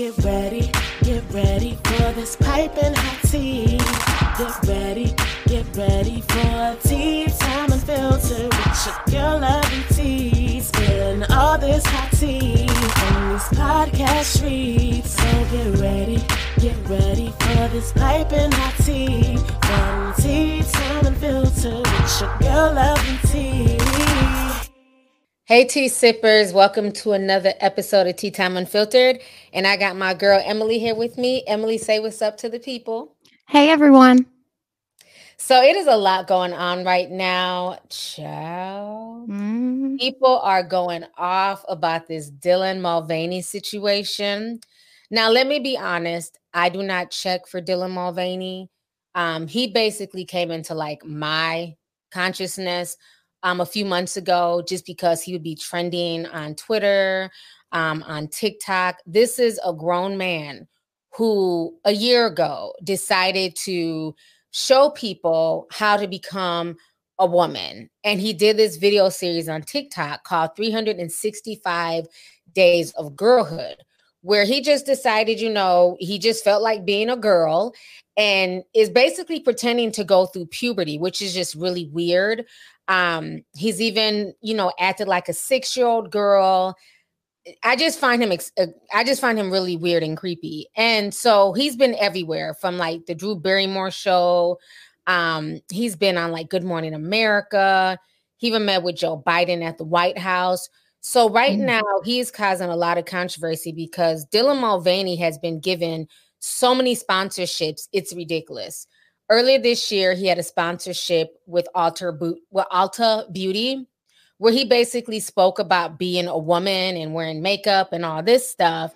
get ready, get ready for this piping hot tea. Get ready, get ready for tea time unfiltered with your girl lovely tea. Spilling all this hot tea on these podcast streets. So get ready, get ready for this piping hot tea. From tea time unfiltered with your girl lovely tea. Hey, tea sippers, welcome to another episode of Tea Time Unfiltered. And I got my girl Emily here with me. Emily, say what's up to the people. Hey, everyone. So, it is a lot going on right now. Ciao. Mm. People are going off about this Dylan Mulvaney situation. Now, let me be honest, I do not check for Dylan Mulvaney. Um, he basically came into like my consciousness um, a few months ago just because he would be trending on Twitter, um, on TikTok. This is a grown man who a year ago decided to show people how to become a woman. And he did this video series on TikTok called 365 Days of Girlhood, where he just decided, you know, he just felt like being a girl and is basically pretending to go through puberty, which is just really weird. Um, he's even, you know, acted like a six year old girl. I just find him, ex- uh, I just find him really weird and creepy. And so he's been everywhere from like the Drew Barrymore show. Um, he's been on like Good Morning America. He even met with Joe Biden at the White House. So right Mm. now he's causing a lot of controversy because Dylan Mulvaney has been given so many sponsorships. It's ridiculous. Earlier this year, he had a sponsorship with Alter Bo- with Ulta Beauty, where he basically spoke about being a woman and wearing makeup and all this stuff.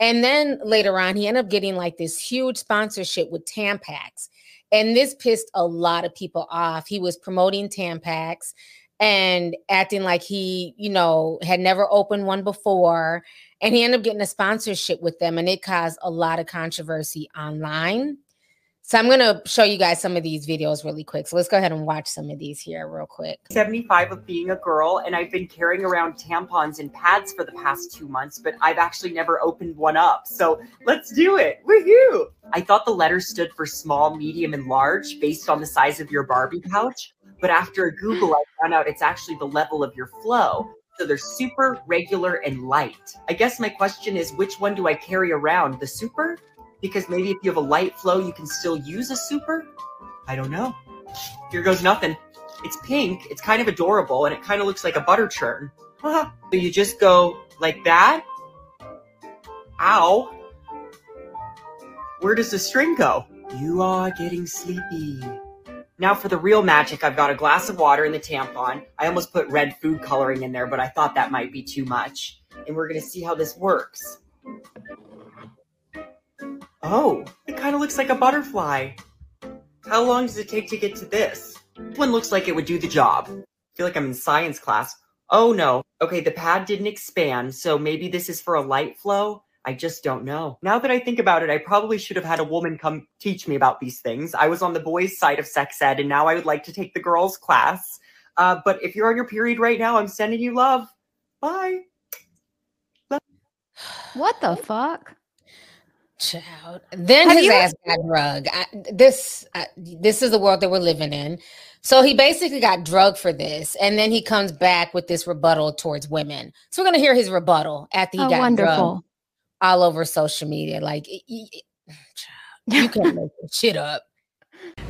And then later on, he ended up getting like this huge sponsorship with Tampax. And this pissed a lot of people off. He was promoting Tampax and acting like he, you know, had never opened one before. And he ended up getting a sponsorship with them, and it caused a lot of controversy online. So I'm gonna show you guys some of these videos really quick. So let's go ahead and watch some of these here real quick. 75 of being a girl, and I've been carrying around tampons and pads for the past two months, but I've actually never opened one up. So let's do it. Woohoo! I thought the letters stood for small, medium, and large based on the size of your Barbie pouch. But after a Google, I found out it's actually the level of your flow. So they're super, regular, and light. I guess my question is which one do I carry around? The super? Because maybe if you have a light flow, you can still use a super? I don't know. Here goes nothing. It's pink, it's kind of adorable, and it kind of looks like a butter churn. so you just go like that? Ow. Where does the string go? You are getting sleepy. Now for the real magic, I've got a glass of water and the tampon. I almost put red food coloring in there, but I thought that might be too much. And we're gonna see how this works. Oh, it kind of looks like a butterfly. How long does it take to get to this? This one looks like it would do the job. I feel like I'm in science class. Oh no. Okay, the pad didn't expand, so maybe this is for a light flow. I just don't know. Now that I think about it, I probably should have had a woman come teach me about these things. I was on the boys' side of sex ed, and now I would like to take the girls' class. Uh, but if you're on your period right now, I'm sending you love. Bye. What the fuck? Child. Then Have his you- ass got drugged. I, this I, this is the world that we're living in. So he basically got drugged for this, and then he comes back with this rebuttal towards women. So we're gonna hear his rebuttal after he oh, got drugged wonderful. All over social media. Like you can't make this shit up.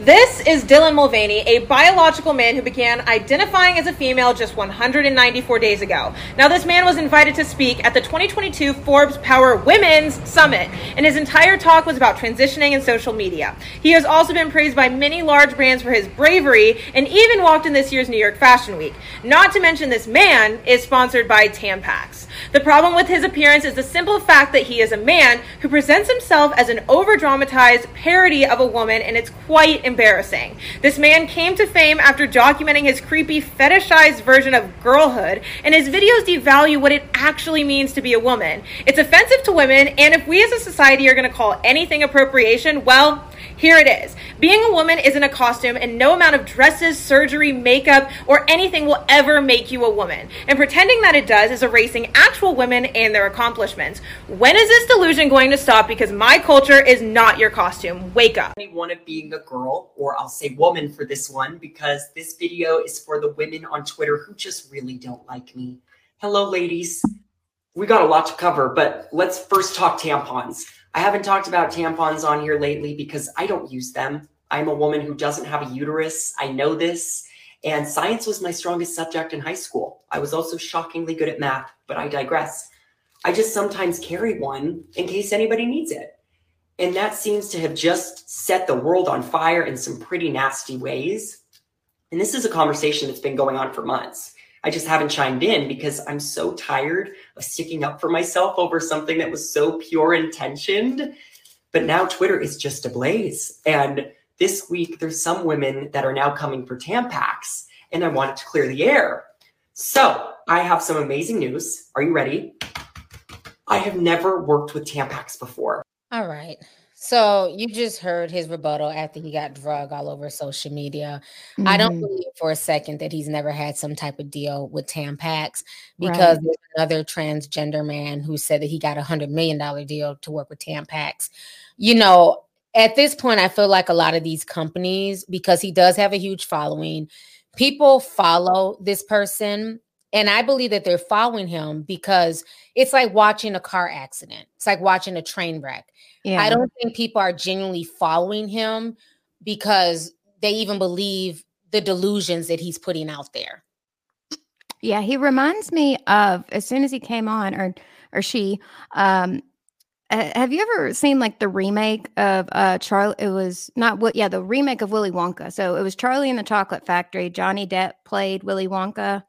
This is Dylan Mulvaney, a biological man who began identifying as a female just 194 days ago. Now, this man was invited to speak at the 2022 Forbes Power Women's Summit, and his entire talk was about transitioning in social media. He has also been praised by many large brands for his bravery and even walked in this year's New York Fashion Week. Not to mention, this man is sponsored by Tampax. The problem with his appearance is the simple fact that he is a man who presents himself as an over dramatized parody of a woman, and it's quite embarrassing. This man came to fame after documenting his creepy, fetishized version of girlhood, and his videos devalue what it actually means to be a woman. It's offensive to women, and if we as a society are going to call anything appropriation, well, here it is. Being a woman isn't a costume, and no amount of dresses, surgery, makeup, or anything will ever make you a woman. And pretending that it does is erasing actual women and their accomplishments. When is this delusion going to stop? Because my culture is not your costume. Wake up. One of being a girl, or I'll say woman for this one, because this video is for the women on Twitter who just really don't like me. Hello, ladies. We got a lot to cover, but let's first talk tampons. I haven't talked about tampons on here lately because I don't use them. I'm a woman who doesn't have a uterus. I know this. And science was my strongest subject in high school. I was also shockingly good at math, but I digress. I just sometimes carry one in case anybody needs it. And that seems to have just set the world on fire in some pretty nasty ways. And this is a conversation that's been going on for months. I just haven't chimed in because I'm so tired of sticking up for myself over something that was so pure intentioned. But now Twitter is just ablaze. And this week there's some women that are now coming for Tampax, and I wanted to clear the air. So I have some amazing news. Are you ready? I have never worked with Tampax before. All right. So you just heard his rebuttal after he got drug all over social media. Mm-hmm. I don't mm-hmm. believe for a second that he's never had some type of deal with Tampax because right. there's another transgender man who said that he got a hundred million dollar deal to work with Tampax. You know, at this point, I feel like a lot of these companies, because he does have a huge following, people follow this person. And I believe that they're following him because it's like watching a car accident. It's like watching a train wreck. Yeah. I don't think people are genuinely following him because they even believe the delusions that he's putting out there. Yeah, he reminds me of as soon as he came on or or she um have you ever seen like the remake of uh Charlie? It was not what, yeah, the remake of Willy Wonka. So it was Charlie and the Chocolate Factory. Johnny Depp played Willy Wonka.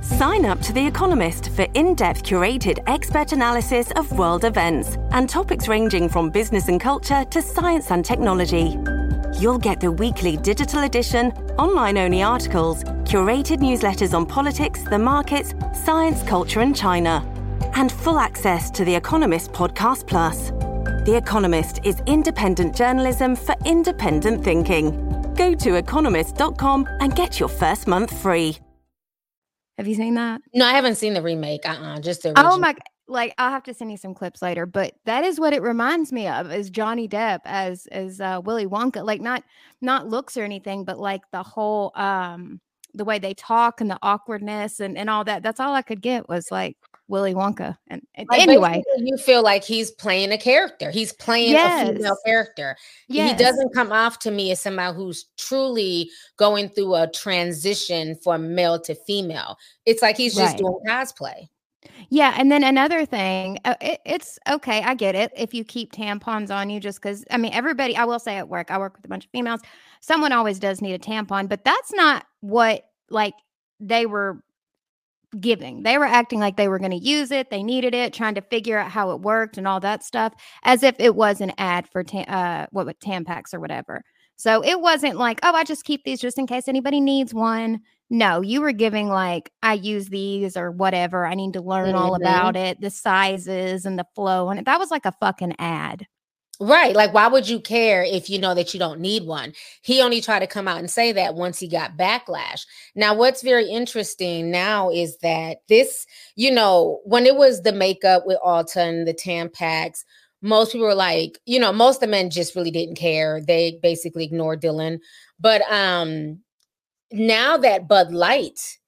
Sign up to The Economist for in depth curated expert analysis of world events and topics ranging from business and culture to science and technology. You'll get the weekly digital edition, online only articles, curated newsletters on politics, the markets, science, culture, and China and full access to The Economist Podcast Plus. The Economist is independent journalism for independent thinking. Go to economist.com and get your first month free. Have you seen that? No, I haven't seen the remake. Uh-uh, just the oh original. Oh my like I'll have to send you some clips later, but that is what it reminds me of is Johnny Depp as as uh Willy Wonka. Like not not looks or anything, but like the whole um the way they talk and the awkwardness and, and all that. That's all I could get was like Willy Wonka. And, like anyway, you feel like he's playing a character. He's playing yes. a female character. Yes. He doesn't come off to me as somebody who's truly going through a transition from male to female. It's like he's just right. doing cosplay. Yeah, and then another thing, uh, it, it's okay. I get it if you keep tampons on you, just because. I mean, everybody. I will say at work, I work with a bunch of females. Someone always does need a tampon, but that's not what like they were giving. They were acting like they were going to use it, they needed it, trying to figure out how it worked and all that stuff, as if it was an ad for ta- uh, what with Tampax or whatever. So it wasn't like, oh, I just keep these just in case anybody needs one. No, you were giving like, I use these or whatever. I need to learn mm-hmm. all about it, the sizes and the flow. And that was like a fucking ad. Right. Like, why would you care if you know that you don't need one? He only tried to come out and say that once he got backlash. Now, what's very interesting now is that this, you know, when it was the makeup with Alton, the Tampax, most people were like, you know, most of the men just really didn't care. They basically ignored Dylan. But um now that Bud Light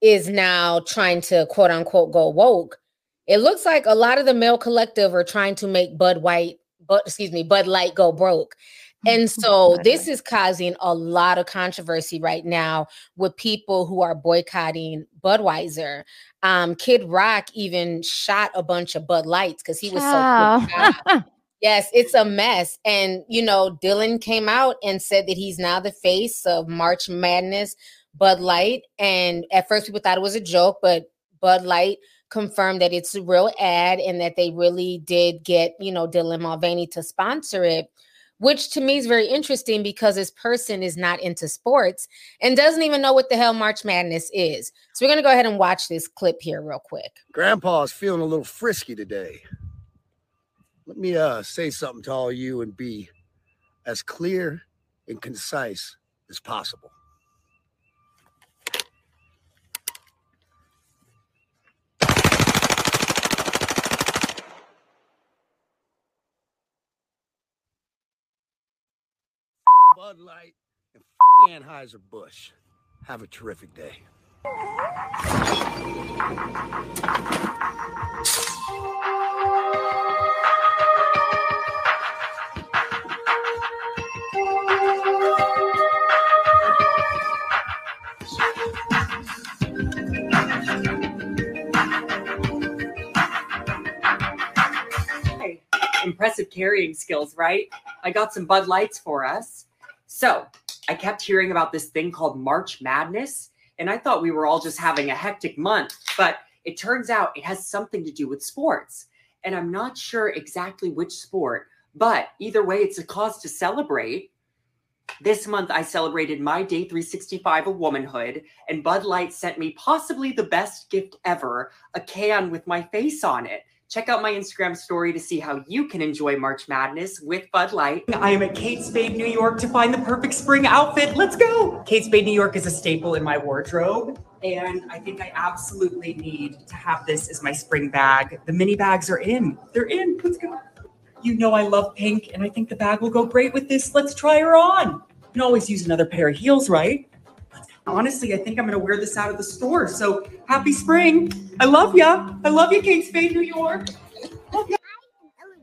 is now trying to quote unquote go woke, it looks like a lot of the male collective are trying to make Bud White but excuse me, Bud Light go broke. And so this is causing a lot of controversy right now with people who are boycotting Budweiser. Um, Kid Rock even shot a bunch of Bud Lights because he was so Yes, it's a mess. And you know, Dylan came out and said that he's now the face of March Madness Bud Light. And at first people thought it was a joke, but Bud Light confirmed that it's a real ad and that they really did get, you know, Dylan Mulvaney to sponsor it, which to me is very interesting because this person is not into sports and doesn't even know what the hell March Madness is. So we're going to go ahead and watch this clip here real quick. Grandpa's feeling a little frisky today. Let me uh say something to all you and be as clear and concise as possible. Bud Light, and f- Anheuser-Busch. Have a terrific day. Impressive carrying skills, right? I got some Bud Lights for us. So, I kept hearing about this thing called March Madness, and I thought we were all just having a hectic month, but it turns out it has something to do with sports. And I'm not sure exactly which sport, but either way, it's a cause to celebrate. This month, I celebrated my day 365 of womanhood, and Bud Light sent me possibly the best gift ever a can with my face on it. Check out my Instagram story to see how you can enjoy March Madness with Bud Light. I am at Kate Spade, New York to find the perfect spring outfit. Let's go. Kate Spade, New York is a staple in my wardrobe. And I think I absolutely need to have this as my spring bag. The mini bags are in. They're in. Let's go. You know I love pink, and I think the bag will go great with this. Let's try her on. You can always use another pair of heels, right? Honestly, I think I'm going to wear this out of the store. So happy spring. I love ya. I love you, Kate Spade, New York. Love ya. I am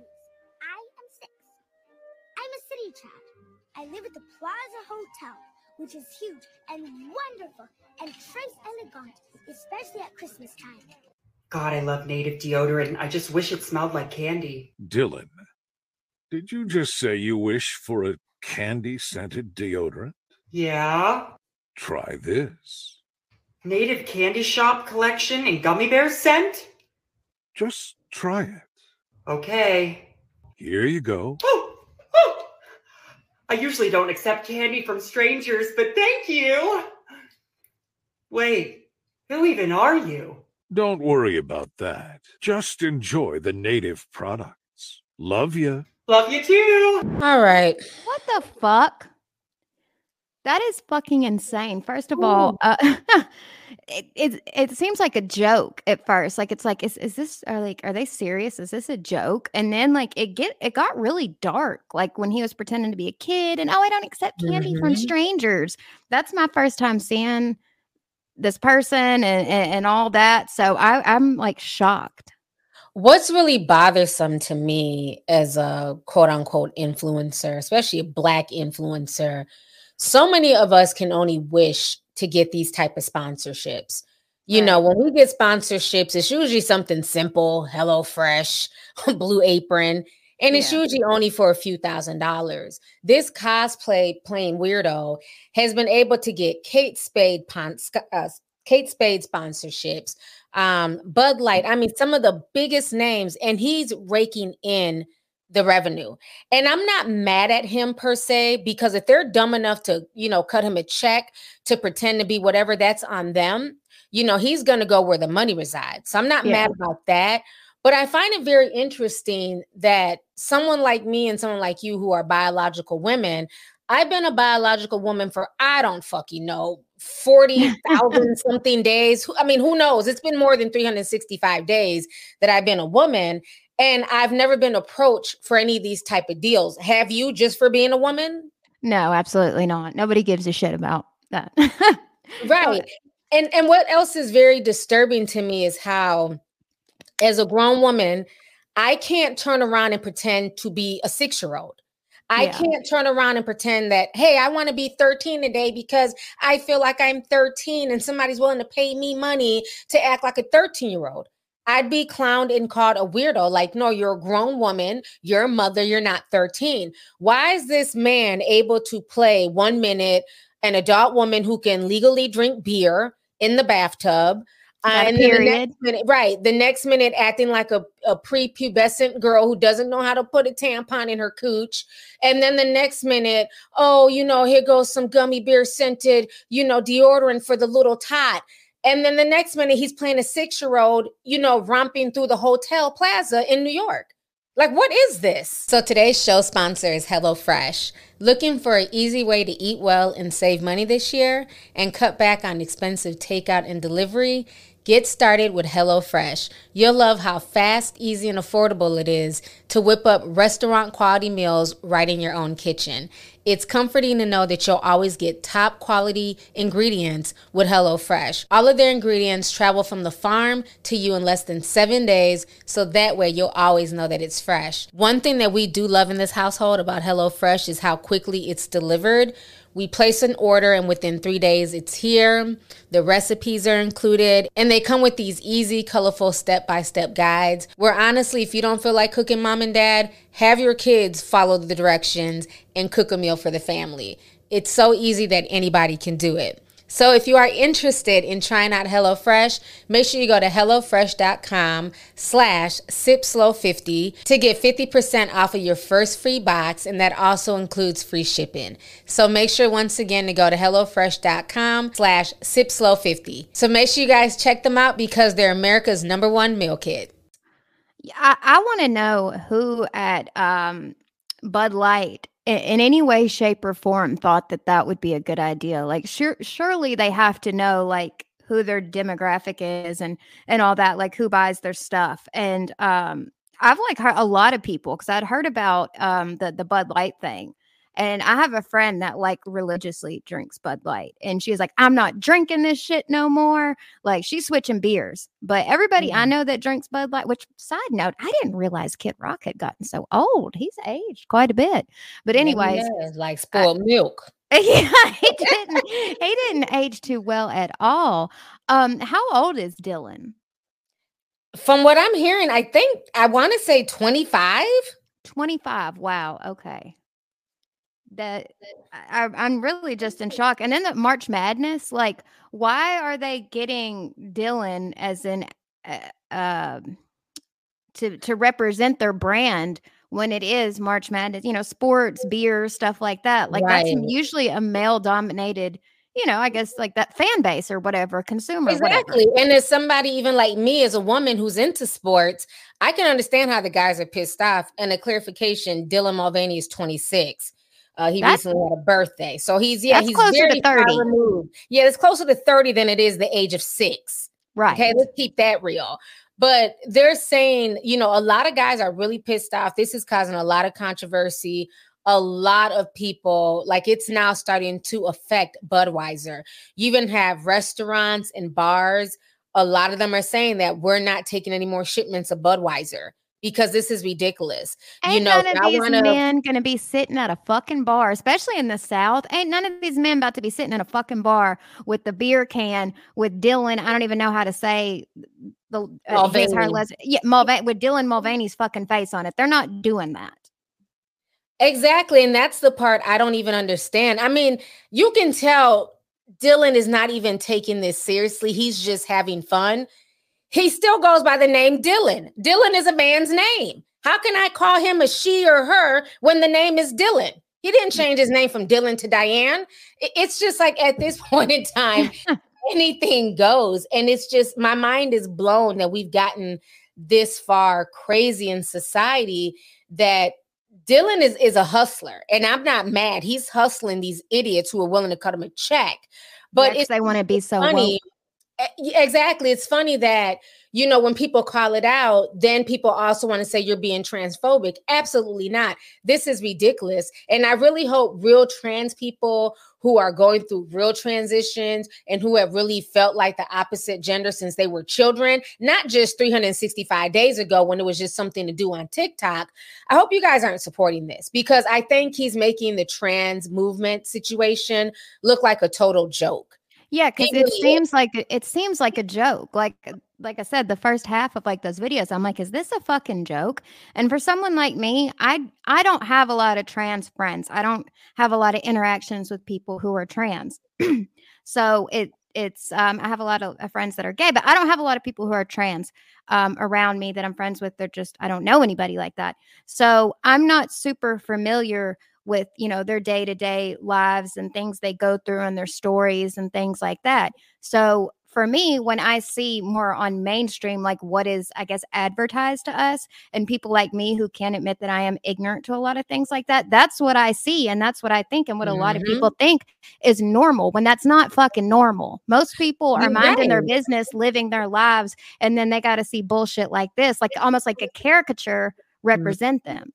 I am six. I'm a city child. I live at the Plaza Hotel, which is huge and wonderful and très elegant, especially at Christmas time. God, I love native deodorant. I just wish it smelled like candy. Dylan, did you just say you wish for a candy scented deodorant? Yeah. Try this. Native candy shop collection and gummy bear scent? Just try it. Okay. Here you go. Oh, oh. I usually don't accept candy from strangers, but thank you. Wait, who even are you? Don't worry about that. Just enjoy the native products. Love ya. Love you too. All right. What the fuck? That is fucking insane. First of all, uh, it, it it seems like a joke at first. Like it's like, is is this are like are they serious? Is this a joke? And then like it get it got really dark. Like when he was pretending to be a kid and oh, I don't accept candy from Mhm. strangers. That's my first time seeing this person and and, and all that. So I I'm like shocked. What's really bothersome to me as a quote unquote influencer, especially a black influencer, so many of us can only wish to get these type of sponsorships. You know, when we get sponsorships, it's usually something simple, Hello Fresh, Blue Apron, and it's Yeah. usually only for a few thousand dollars. This cosplay playing weirdo has been able to get Kate Spade pon- uh, Kate Spade sponsorships, um, Bud Light. I mean, some of the biggest names, and he's raking in the revenue. And I'm not mad at him per se, because if they're dumb enough to, you know, cut him a check to pretend to be whatever, that's on them. You know, he's going to go where the money resides. So I'm not Yeah. mad about that. But I find it very interesting that someone like me and someone like you who are biological women, I've been a biological woman for I don't fucking know 40,000 something days. I mean, who knows? It's been more than 365 days that I've been a woman and I've never been approached for any of these type of deals. Have you just for being a woman? No, absolutely not. Nobody gives a shit about that. Right. And and what else is very disturbing to me is how as a grown woman, I can't turn around and pretend to be a 6-year-old. I Yeah. can't turn around and pretend that, hey, I want to be 13 today because I feel like I'm 13 and somebody's willing to pay me money to act like a 13 year old. I'd be clowned and called a weirdo. Like, no, you're a grown woman, you're a mother, you're not 13. Why is this man able to play one minute an adult woman who can legally drink beer in the bathtub? Uh, and then the period. next minute, right? The next minute, acting like a, a prepubescent girl who doesn't know how to put a tampon in her cooch, and then the next minute, oh, you know, here goes some gummy bear scented, you know, deodorant for the little tot. And then the next minute, he's playing a six year old, you know, romping through the hotel plaza in New York. Like, what is this? So, today's show sponsor is HelloFresh. Looking for an easy way to eat well and save money this year and cut back on expensive takeout and delivery? Get started with HelloFresh. You'll love how fast, easy, and affordable it is to whip up restaurant quality meals right in your own kitchen. it's comforting to know that you'll always get top quality ingredients with HelloFresh. All of their ingredients travel from the farm to you in less than seven days, so that way you'll always know that it's fresh. One thing that we do love in this household about HelloFresh is how quickly it's delivered. We place an order and within three days it's here. The recipes are included and they come with these easy, colorful step by step guides where honestly, if you don't feel like cooking mom and dad, have your kids follow the directions and cook a meal for the family. It's so easy that anybody can do it. So if you are interested in trying out HelloFresh, make sure you go to HelloFresh.com slash SipSlow50 to get 50% off of your first free box, and that also includes free shipping. So make sure once again to go to HelloFresh.com slash SipSlow50. So make sure you guys check them out because they're America's number one meal kit. I, I want to know who at um, Bud Light in, any way, shape, or form thought that that would be a good idea. Like, sure, surely they have to know like who their demographic is and and all that, like who buys their stuff. And um, I've like heard a lot of people because I'd heard about um the the Bud Light thing, and I have a friend that like religiously drinks Bud Light. And she's like, I'm not drinking this shit no more. Like she's switching beers. But everybody I Mm. know that drinks Bud Light, which side note, I didn't realize Kid Rock had gotten so old. He's aged quite a bit. But anyways, Yeah, like spoiled milk. yeah, he didn't he didn't age too well at all. Um, how old is Dylan? From what I'm hearing, I think I want to say 25. 25. Wow. Okay. That I, I'm really just in shock. And then the March Madness, like, why are they getting Dylan as an uh, um to to represent their brand when it is March Madness? You know, sports, beer, stuff like that. Like that's usually a male dominated. You know, I guess like that fan base or whatever, consumer. whatever. Exactly. And as somebody even like me, as a woman who's into sports, I can understand how the guys are pissed off. And a clarification Dylan Mulvaney is 26. Uh, he That's- recently had a birthday. So he's, yeah, he's very 30. removed. Yeah, it's closer to 30 than it is the age of six. Right. Okay, let's keep that real. But they're saying, you know, a lot of guys are really pissed off. This is causing a lot of controversy. A lot of people, like it's now starting to affect Budweiser. You even have restaurants and bars. A lot of them are saying that we're not taking any more shipments of Budweiser because this is ridiculous. Ain't you know, none of these wanna- men gonna be sitting at a fucking bar, especially in the South. Ain't none of these men about to be sitting in a fucking bar with the beer can with Dylan. I don't even know how to say the uh, his her Mulvaney. les- yeah, Mulvaney with Dylan Mulvaney's fucking face on it. They're not doing that. Exactly. And that's the part I don't even understand. I mean, you can tell Dylan is not even taking this seriously. He's just having fun. He still goes by the name Dylan. Dylan is a man's name. How can I call him a she or her when the name is Dylan? He didn't mm. change his name from Dylan to Diane. It's just like at this point in time, anything goes. And it's just my mind is blown that we've gotten this far crazy in society that Dylan is is a hustler, and I'm not mad. He's hustling these idiots who are willing to cut him a check. But Yeah, it's they want to be so funny. woke. Eh, Exactly. It's funny that you know when people call it out, then people also want to say you're being transphobic. Absolutely not. This is ridiculous. And I really hope real trans people who are going through real transitions and who have really felt like the opposite gender since they were children, not just 365 days ago when it was just something to do on TikTok. I hope you guys aren't supporting this because I think he's making the trans movement situation look like a total joke. Yeah, because It seems like it seems like a joke. Like like I said, the first half of like those videos, I'm like, is this a fucking joke? And for someone like me, I I don't have a lot of trans friends. I don't have a lot of interactions with people who are trans. so it it's um, I have a lot of uh, friends that are gay, but I don't have a lot of people who are trans um, around me that I'm friends with. They're just I don't know anybody like that. So I'm not super familiar with you know their day to day lives and things they go through and their stories and things like that. So for me, when I see more on mainstream, like what is, I guess, advertised to us, and people like me who can't admit that I am ignorant to a lot of things like that, that's what I see. And that's what I think. And what a lot of Mhm. people think is normal when that's not fucking normal. Most people are minding their business, living their lives, and then they got to see bullshit like this, like almost like a caricature represent them.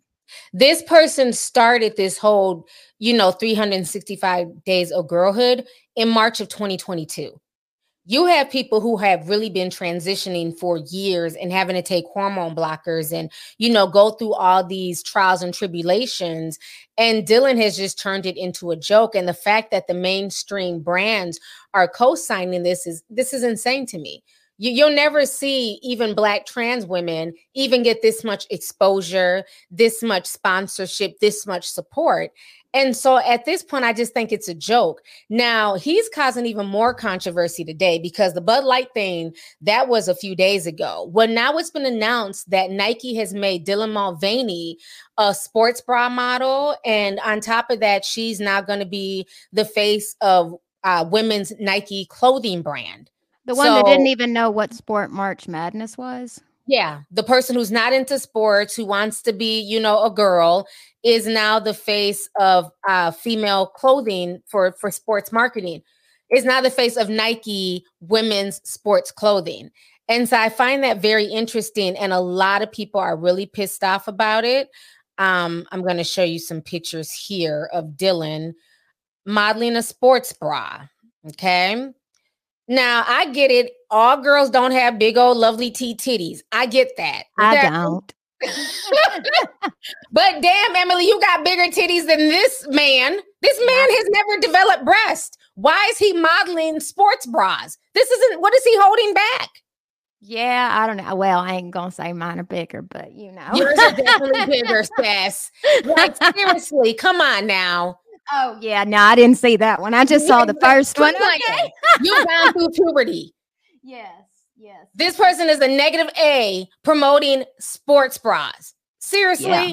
This person started this whole, you know, 365 days of girlhood in March of 2022 you have people who have really been transitioning for years and having to take hormone blockers and you know go through all these trials and tribulations and dylan has just turned it into a joke and the fact that the mainstream brands are co-signing this is this is insane to me you, you'll never see even black trans women even get this much exposure this much sponsorship this much support and so at this point, I just think it's a joke. Now he's causing even more controversy today because the Bud Light thing that was a few days ago. Well, now it's been announced that Nike has made Dylan Mulvaney a sports bra model, and on top of that, she's now going to be the face of uh, women's Nike clothing brand. The one so, that didn't even know what sport March Madness was. Yeah, the person who's not into sports, who wants to be, you know, a girl, is now the face of uh, female clothing for for sports marketing. Is now the face of Nike women's sports clothing. And so I find that very interesting. And a lot of people are really pissed off about it. Um, I'm going to show you some pictures here of Dylan modeling a sports bra. Okay. Now I get it. All girls don't have big old lovely T titties. I get that. I that, don't. but damn, Emily, you got bigger titties than this man. This man has never developed breast. Why is he modeling sports bras? This isn't what is he holding back? Yeah, I don't know. Well, I ain't gonna say mine are bigger, but you know, yours are definitely bigger, Sass. Like seriously, come on now. Oh yeah, no, I didn't see that one. I just saw the first one. Okay. you gone through puberty. Yes, yes. This person is a negative A promoting sports bras. Seriously. Yeah.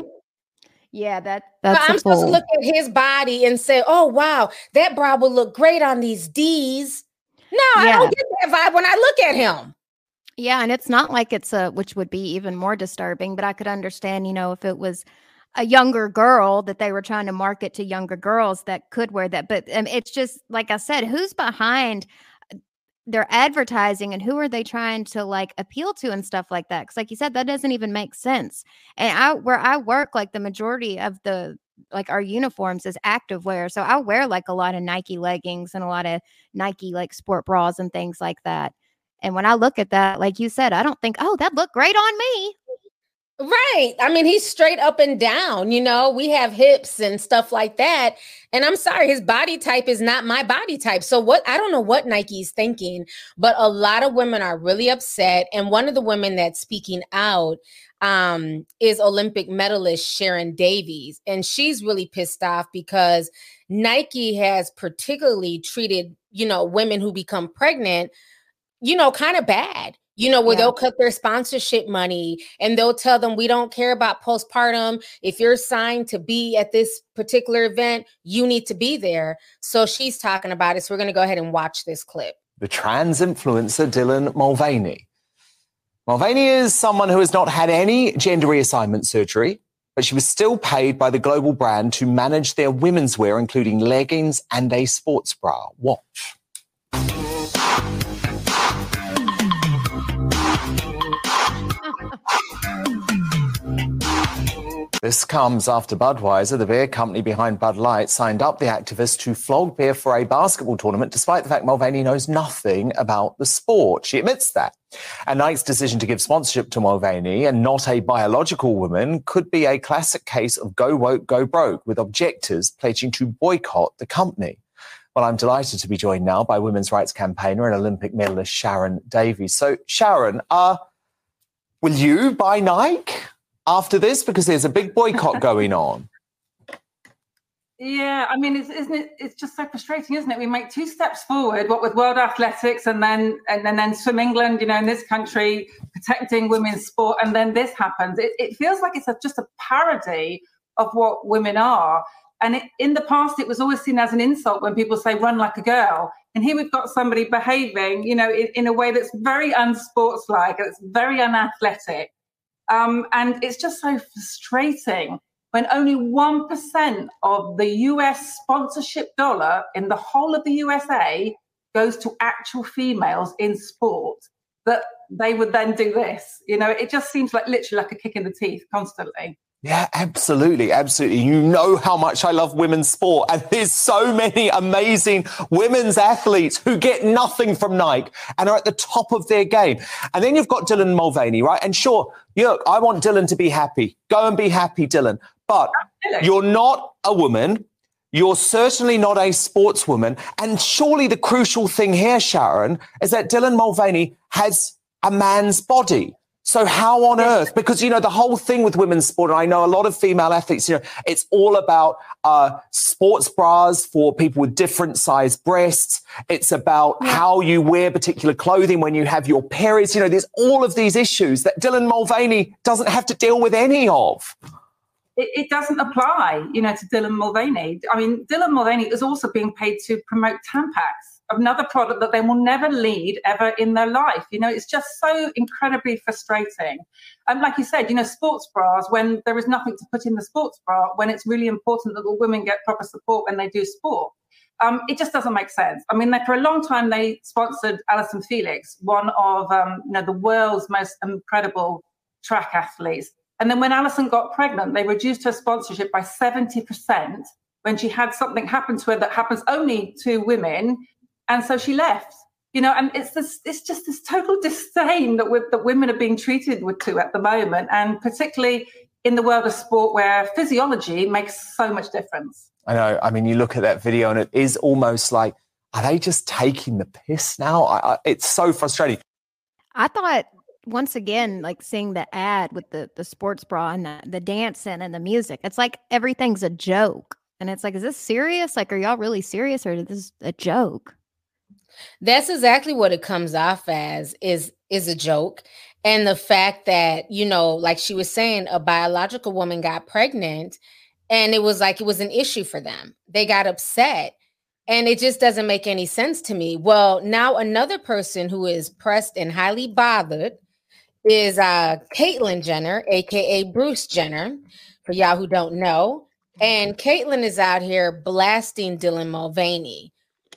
Yeah, that that's. I'm supposed to look at his body and say, "Oh wow, that bra will look great on these D's." No, yeah. I don't get that vibe when I look at him. Yeah, and it's not like it's a which would be even more disturbing, but I could understand, you know, if it was a younger girl that they were trying to market to younger girls that could wear that. But um, it's just like I said, who's behind uh, their advertising and who are they trying to like appeal to and stuff like that? Because like you said, that doesn't even make sense. And I where I work, like the majority of the like our uniforms is active wear. So I wear like a lot of Nike leggings and a lot of Nike like sport bras and things like that. And when I look at that, like you said, I don't think, oh, that looked great on me. Right. I mean, he's straight up and down. You know, we have hips and stuff like that. And I'm sorry, his body type is not my body type. So, what I don't know what Nike's thinking, but a lot of women are really upset. And one of the women that's speaking out um, is Olympic medalist Sharron Davies. And she's really pissed off because Nike has particularly treated, you know, women who become pregnant, you know, kind of bad you know, where yeah. they'll cut their sponsorship money and they'll tell them, we don't care about postpartum. If you're signed to be at this particular event, you need to be there. So she's talking about it. So we're going to go ahead and watch this clip. The trans influencer Dylan Mulvaney. Mulvaney is someone who has not had any gender reassignment surgery, but she was still paid by the global brand to manage their women's wear, including leggings and a sports bra. Watch. This comes after Budweiser, the beer company behind Bud Light, signed up the activist to flog beer for a basketball tournament, despite the fact Mulvaney knows nothing about the sport. She admits that. And Nike's decision to give sponsorship to Mulvaney and not a biological woman could be a classic case of go woke, go broke, with objectors pledging to boycott the company. Well, I'm delighted to be joined now by women's rights campaigner and Olympic medalist Sharron Davies. So, Sharron, uh, will you buy Nike? After this because there's a big boycott going on. Yeah, I mean, it's, isn't it? It's just so frustrating, isn't it? We make two steps forward, what with World Athletics, and then and then, then Swim England, you know, in this country protecting women's sport, and then this happens. It, it feels like it's a, just a parody of what women are. And it, in the past, it was always seen as an insult when people say "run like a girl," and here we've got somebody behaving, you know, in, in a way that's very unsportslike, it's very unathletic, um, and it's just so frustrating when only 1% of the US sponsorship dollar in the whole of the USA goes to actual females in sport, that they would then do this. You know, it just seems like literally like a kick in the teeth constantly. Yeah, absolutely. Absolutely. You know how much I love women's sport. And there's so many amazing women's athletes who get nothing from Nike and are at the top of their game. And then you've got Dylan Mulvaney, right? And sure, look, I want Dylan to be happy. Go and be happy, Dylan. But you're not a woman. You're certainly not a sportswoman. And surely the crucial thing here, Sharron, is that Dylan Mulvaney has a man's body. So how on earth? Because you know the whole thing with women's sport, and I know a lot of female athletes. You know, it's all about uh, sports bras for people with different size breasts. It's about yeah. how you wear particular clothing when you have your periods. You know, there's all of these issues that Dylan Mulvaney doesn't have to deal with any of. It, it, doesn't apply, you know, to Dylan Mulvaney. I mean, Dylan Mulvaney is also being paid to promote Tampax another product that they will never lead ever in their life. You know, it's just so incredibly frustrating. And like you said, you know, sports bras, when there is nothing to put in the sports bra, when it's really important that the women get proper support when they do sport. Um, it just doesn't make sense. I mean, for a long time, they sponsored Allyson Felix, one of um, you know the world's most incredible track athletes. And then when Allyson got pregnant, they reduced her sponsorship by 70% when she had something happen to her that happens only to women and so she left you know and it's this it's just this total disdain that, that women are being treated with to at the moment and particularly in the world of sport where physiology makes so much difference. I know. I mean you look at that video and it is almost like are they just taking the piss now? I, I, it's so frustrating. I thought once again like seeing the ad with the the sports bra and the, the dancing and the music it's like everything's a joke. And it's like is this serious? Like are y'all really serious or is this a joke that's exactly what it comes off as is is a joke. And the fact that, you know, like she was saying, a biological woman got pregnant and it was like it was an issue for them. They got upset. And it just doesn't make any sense to me. Well, now another person who is pressed and highly bothered is uh Caitlyn Jenner, aka Bruce Jenner, for y'all who don't know. And Caitlyn is out here blasting Dylan Mulvaney.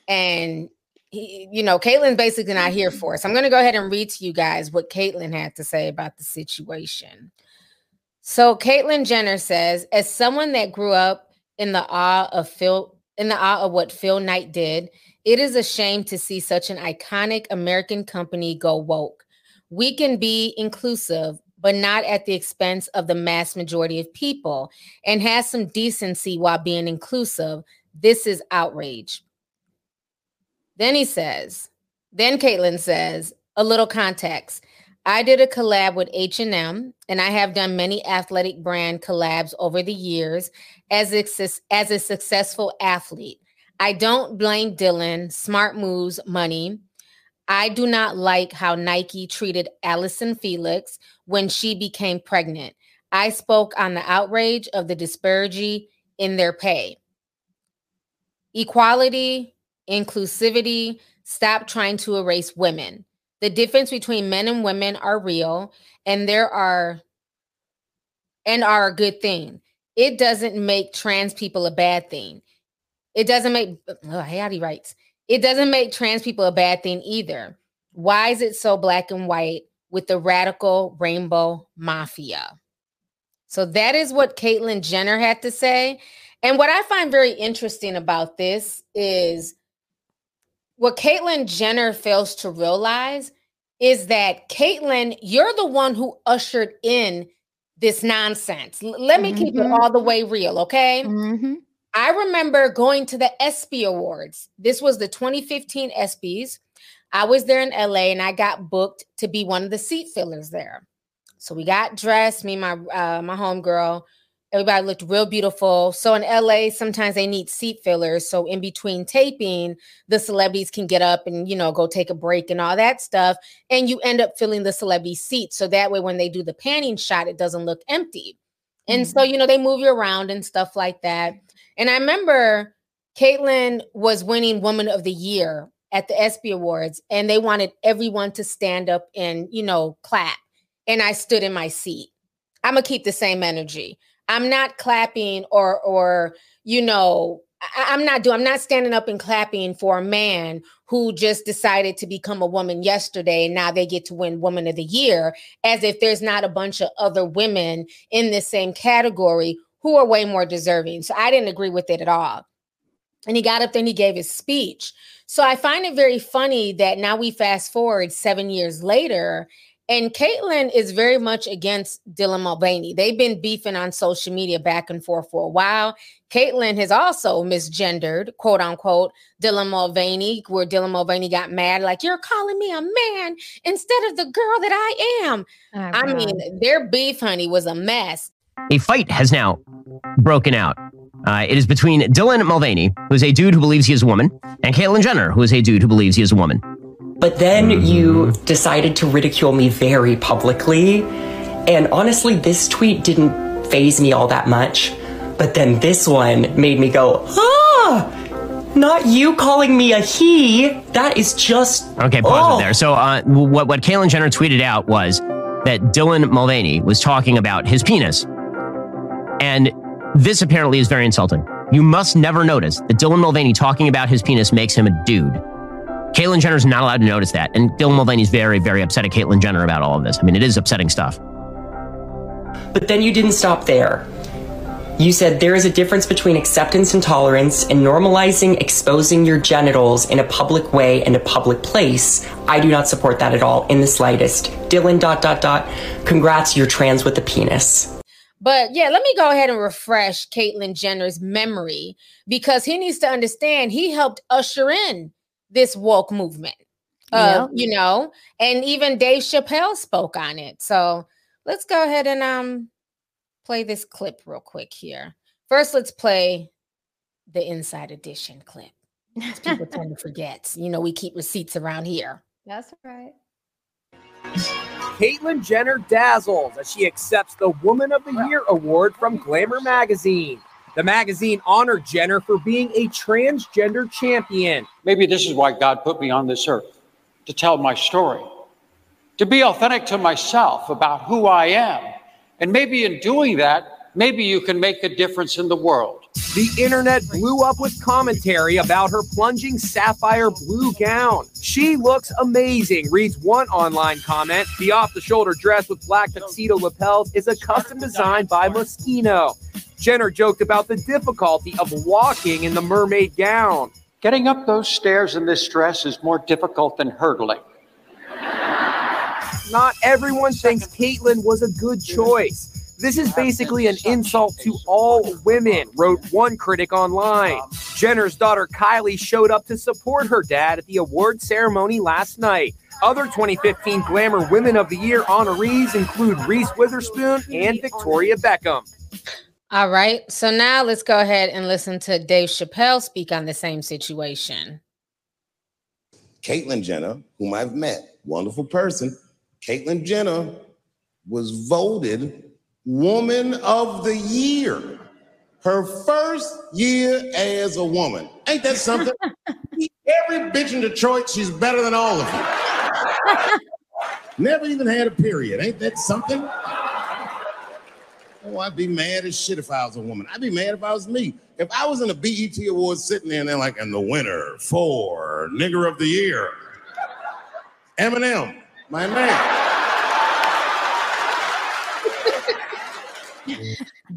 And he, you know, Caitlyn's basically not here for us. I'm mm-hmm. going to go ahead and read to you guys what Caitlyn had to say about the situation. So Caitlyn Jenner says, as someone that grew up in the awe of Phil, in the awe of what Phil Knight did, it is a shame to see such an iconic American company go woke. We can be inclusive, but not at the expense of the mass majority of people, and has some decency while being inclusive. This is outrage. Then he says, then Caitlyn says, a little context. I did a collab with H&M and I have done many athletic brand collabs over the years as a, as a successful athlete. I don't blame Dylan, smart moves, money. I do not like how Nike treated Allyson Felix when she became pregnant. I spoke on the outrage of the disparity in their pay. Equality, inclusivity, stop trying to erase women. The difference between men and women are real and there are and are a good thing. It doesn't make trans people a bad thing. It doesn't make oh, Hattie writes, it doesn't make trans people a bad thing either. Why is it so black and white with the radical rainbow mafia? So that is what Caitlyn Jenner had to say. And what I find very interesting about this is what Caitlyn Jenner fails to realize is that Caitlyn, you're the one who ushered in this nonsense. L- let me mm-hmm. keep it mm-hmm. all the way real, okay? Mm-hmm. I remember going to the ESPY Awards. This was the 2015 ESPYs. I was there in LA and I got booked to be one of the seat fillers there. So we got dressed, me and my uh, my homegirl. Everybody looked real beautiful. So in LA, sometimes they need seat fillers. So in between taping, the celebrities can get up and, you know, go take a break and all that stuff. And you end up filling the celebrity seat. So that way, when they do the panning shot, it doesn't look empty. And mm-hmm. so, you know, they move you around and stuff like that. And I remember Caitlyn was winning Woman of the Year at the ESPY Awards, and they wanted everyone to stand up and, you know, clap. And I stood in my seat. I'm gonna keep the same energy. I'm not clapping or or you know I, am not doing I'm not standing up and clapping for a man who just decided to become a woman yesterday and now they get to win woman of the year as if there's not a bunch of other women in the same category who are way more deserving. So i didn't agree with it at all. And he got up there and he gave his speech. So i find it very funny that now we fast forward seven years later and Caitlyn is very much against Dylan Mulvaney. They've been beefing on social media back and forth for a while. Caitlyn has also misgendered, quote unquote, Dylan Mulvaney, where Dylan Mulvaney got mad, like, you're calling me a man instead of the girl that I am. Oh, I mean, their beef, honey, was a mess. A fight has now broken out. Uh, it is between Dylan Mulvaney, who is a dude who believes he is a woman, and Caitlyn Jenner, who is a dude who believes he is a woman. But then you decided to ridicule me very publicly. And honestly, this tweet didn't faze me all that much. But then this one made me go, ah, not you calling me a he. That is just. Okay, pause oh. it there. So, uh, what, what Caitlyn Jenner tweeted out was that Dylan Mulvaney was talking about his penis. And this apparently is very insulting. You must never notice that Dylan Mulvaney talking about his penis makes him a dude. Caitlyn Jenner's not allowed to notice that. And Dylan Mulvaney's very, very upset at Caitlyn Jenner about all of this. I mean, it is upsetting stuff. But then you didn't stop there. You said there is a difference between acceptance and tolerance and normalizing exposing your genitals in a public way in a public place. I do not support that at all in the slightest. Dylan, dot, dot, dot. Congrats, you're trans with a penis. But yeah, let me go ahead and refresh Caitlyn Jenner's memory because he needs to understand he helped usher in this woke movement. Uh, yeah. you know, and even Dave Chappelle spoke on it. So let's go ahead and um play this clip real quick here. First, let's play the inside edition clip. People tend to forget. You know, we keep receipts around here. That's right. Caitlyn Jenner dazzles as she accepts the Woman of the Year award from Glamour magazine. The magazine honored Jenner for being a transgender champion. Maybe this is why God put me on this earth to tell my story, to be authentic to myself about who I am. And maybe in doing that, maybe you can make a difference in the world. The internet blew up with commentary about her plunging sapphire blue gown. She looks amazing, reads one online comment. The off the shoulder dress with black tuxedo lapels is a custom design by Moschino. Jenner joked about the difficulty of walking in the mermaid gown. Getting up those stairs in this dress is more difficult than hurdling. Not everyone thinks Caitlyn was a good choice. This is basically an insult to all women, wrote one critic online. Jenner's daughter Kylie showed up to support her dad at the award ceremony last night. Other 2015 Glamour Women of the Year honorees include Reese Witherspoon and Victoria Beckham. All right. So now let's go ahead and listen to Dave Chappelle speak on the same situation. Caitlyn Jenner, whom I've met, wonderful person. Caitlyn Jenner was voted Woman of the Year. Her first year as a woman. Ain't that something? Every bitch in Detroit, she's better than all of you. Never even had a period. Ain't that something? Oh, I'd be mad as shit if I was a woman. I'd be mad if I was me. If I was in a BET Awards sitting there and they're like, and the winner for Nigger of the Year, Eminem, my man.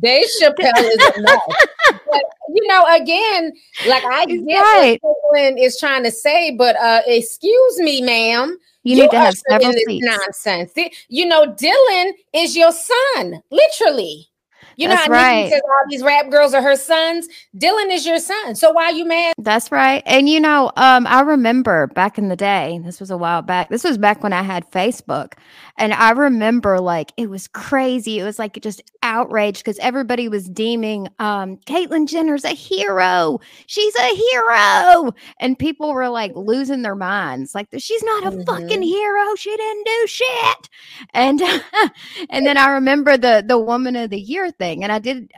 Dave Chappelle is enough. but, you know, again, like I get right. what Caitlyn is trying to say, but uh, excuse me, ma'am. You, you need to have several seats. nonsense. You know, Dylan is your son, literally. You That's know how right. Nicki says all these rap girls are her sons? Dylan is your son. So why are you mad? That's right. And you know, um, I remember back in the day, this was a while back. This was back when I had Facebook. And I remember like it was crazy. It was like just outraged because everybody was deeming um Caitlyn Jenner's a hero. She's a hero. And people were like losing their minds. Like she's not a mm-hmm. fucking hero. She didn't do shit. And and then I remember the the woman of the year thing. And I did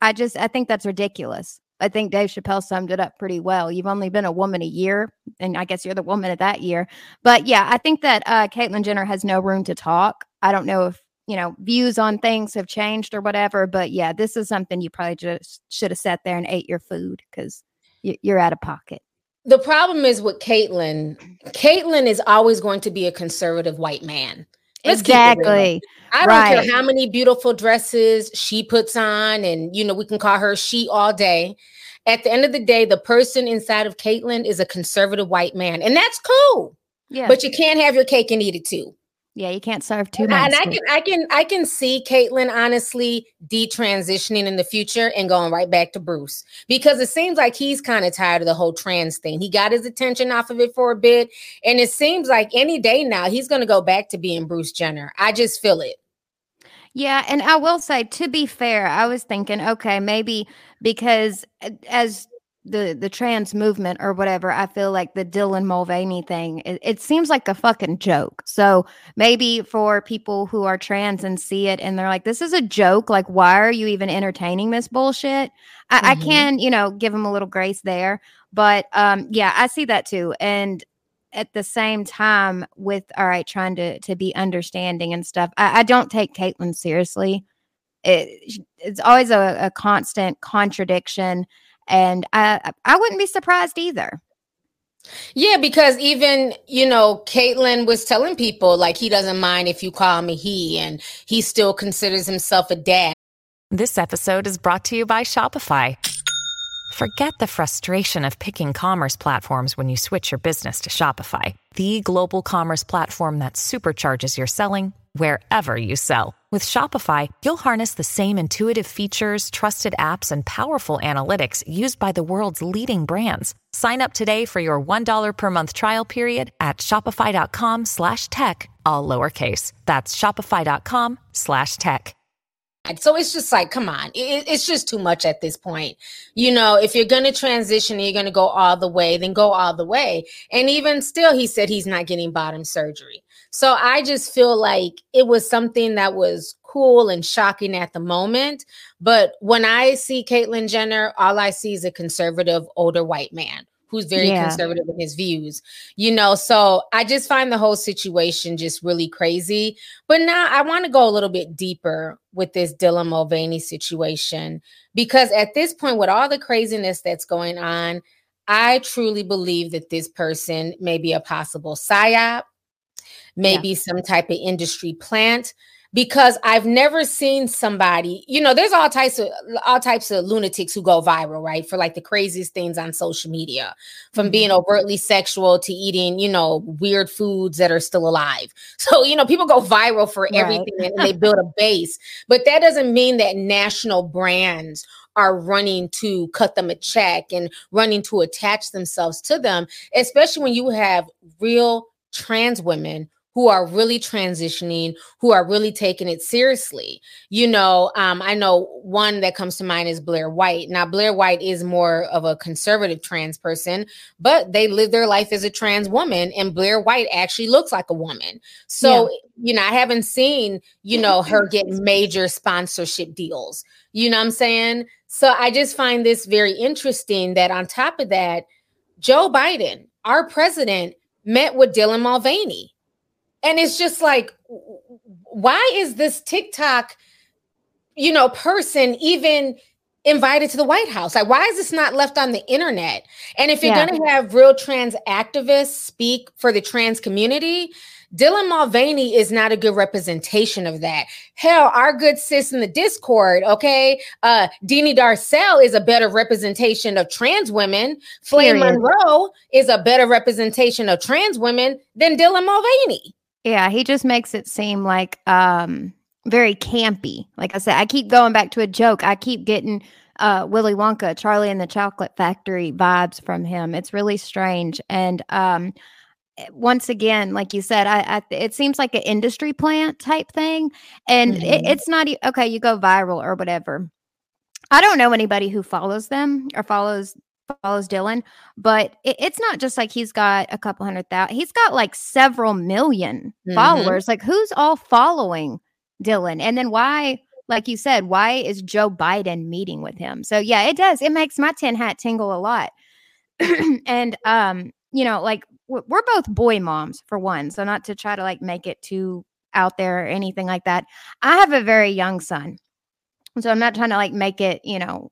I just I think that's ridiculous. I think Dave Chappelle summed it up pretty well. You've only been a woman a year, and I guess you're the woman of that year. But yeah, I think that uh, Caitlyn Jenner has no room to talk. I don't know if you know views on things have changed or whatever, but yeah, this is something you probably just should have sat there and ate your food because you're out of pocket. the problem is with Caitlyn. Caitlyn is always going to be a conservative white man. Let's keep it real. exactly. I don't Right. care how many beautiful dresses she puts on, and you know, we can call her she all day. At the end of the day, the person inside of Caitlyn is a conservative white man, and that's cool. Yeah. But you can't have your cake and eat it too. Yeah, you can't serve two And I, and I can I can I can see Caitlyn honestly detransitioning in the future and going right back to Bruce because it seems like he's kind of tired of the whole trans thing. He got his attention off of it for a bit, and it seems like any day now he's going to go back to being Bruce Jenner. I just feel it. Yeah, and I will say to be fair, I was thinking, okay, maybe because as the the trans movement or whatever, I feel like the Dylan Mulvaney thing, it, it seems like a fucking joke. So maybe for people who are trans and see it and they're like, this is a joke. Like, why are you even entertaining this bullshit? I, I Mhm. can, you know, give them a little grace there. But um, yeah, I see that too. And at the same time with all right trying to to be understanding and stuff i, I don't take caitlyn seriously it, it's always a, a constant contradiction and i i wouldn't be surprised either Yeah, because even, you know, Caitlyn was telling people like he doesn't mind if you call me he, and he still considers himself a dad. This episode is brought to you by Shopify. Forget the frustration of picking commerce platforms when you switch your business to Shopify, the global commerce platform that supercharges your selling wherever you sell. With Shopify, you'll harness the same intuitive features, trusted apps, and powerful analytics used by the world's leading brands. Sign up today for your $1 per month trial period at shopify.com slash tech, all lowercase. That's shopify.com slash tech. So it's just like, come on, it, it's just too much at this point. You know, if you're going to transition and you're going to go all the way, then go all the way. And even still, he said he's not getting bottom surgery. So I just feel like it was something that was cool and shocking at the moment. But when I see Caitlyn Jenner, all I see is a conservative older white man who's very Yeah. conservative in his views, you know. So I just find the whole situation just really crazy. But now I want to go a little bit deeper with this Dylan Mulvaney situation because at this point, with all the craziness that's going on, I truly believe that this person may be a possible psyop, maybe some type of industry plant. Because I've never seen somebody, you know, there's all types of all types of lunatics who go viral, right? For like the craziest things on social media, from mm-hmm. being overtly sexual to eating, you know, weird foods that are still alive. So, you know, people go viral for Right. everything and they build a base. But that doesn't mean that national brands are running to cut them a check and running to attach themselves to them, especially when you have real trans women who are really transitioning, who are really taking it seriously. You know, um, I know one that comes to mind is Blair White. Now, Blair White is more of a conservative trans person, but they live their life as a trans woman, and Blair White actually looks like a woman. So, you know, I haven't seen, you know, her get major sponsorship deals. You know what I'm saying? So I just find this very interesting that on top of that, Joe Biden, our president, met with Dylan Mulvaney. And it's just like, why is this TikTok, you know, person even invited to the White House? Like, why is this not left on the internet? And if you're Yeah. going to have real trans activists speak for the trans community, Dylan Mulvaney is not a good representation of that. Hell, our good sis in the Discord, okay, uh, Deanie Darcel is a better representation of trans women. Flame Monroe is a better representation of trans women than Dylan Mulvaney. Yeah he just makes it seem like um very campy. Like i said i keep going back to a joke. I keep getting uh willy wonka charlie and the chocolate factory vibes from him. It's really strange. And um eh, once again like you said i, I it seems like an industry plant type thing. And it, Mhm. it's not okay you go viral or whatever. I don't know anybody who follows them or follows follows dylan but it, it's not just like he's got a couple hundred thousand he's got like several 1000000 Mhm. followers like who's all following dylan? And then why like you said why is joe biden meeting with him? So yeah it does it makes my tin hat tingle a lot. And um you know like we're we're both boy moms for one so not to try to like make it too out there or anything like that. I have a very young son so i'm not trying to like make it you know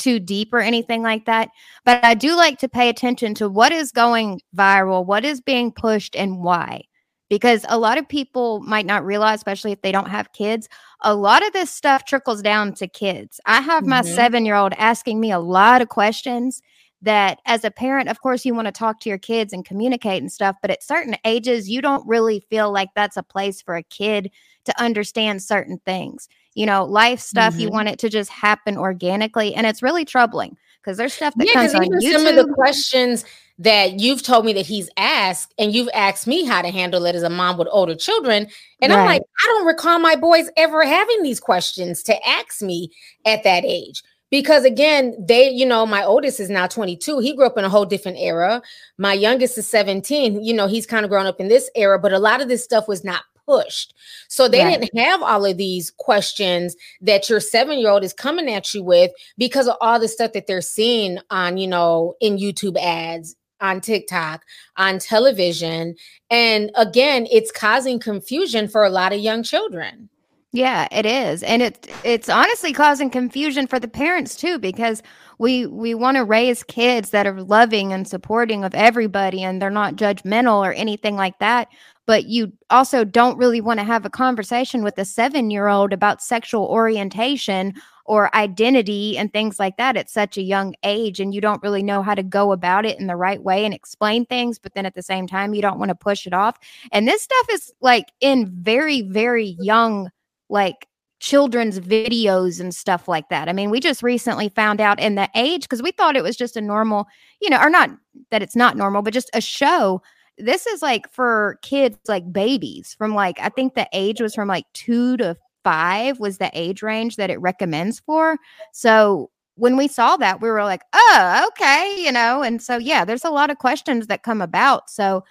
too deep or anything like that. But I do like to pay attention to what is going viral, what is being pushed, and why. Because a lot of people might not realize, especially if they don't have kids, a lot of this stuff trickles down to kids. I have my Mhm. seven year old asking me a lot of questions that as a parent, of course, you want to talk to your kids and communicate and stuff, but at certain ages, you don't really feel like that's a place for a kid to understand certain things. You know, life stuff, you Mhm. want it to just happen organically. And it's really troubling because there's stuff that Yeah, comes on YouTube. some of the questions that you've told me that he's asked, and you've asked me how to handle it as a mom with older children, and I'm like, I don't recall my boys ever having these questions to ask me at that age. Because again, they, you know, my oldest is now 22. He grew up in a whole different era. My youngest is 17. You know, he's kind of grown up in this era, but a lot of this stuff was not pushed. So they Right. didn't have all of these questions that your seven year old is coming at you with because of all the stuff that they're seeing on, you know, in YouTube ads, on TikTok, on television. And again, it's causing confusion for a lot of young children. Yeah, it is. And it it's honestly causing confusion for the parents too because we we want to raise kids that are loving and supporting of everybody and they're not judgmental or anything like that, but you also don't really want to have a conversation with a 7-year-old about sexual orientation or identity and things like that at such a young age and you don't really know how to go about it in the right way and explain things but then at the same time you don't want to push it off. And this stuff is like in very very young like children's videos and stuff like that. I mean, we just recently found out in the age because we thought it was just a normal, you know, or not that it's not normal, but just a show. This is like for kids, like babies, from like, I think the age was from like two to five, was the age range that it recommends for. So when we saw that, we were like, oh, okay, you know, and so yeah, there's a lot of questions that come about. So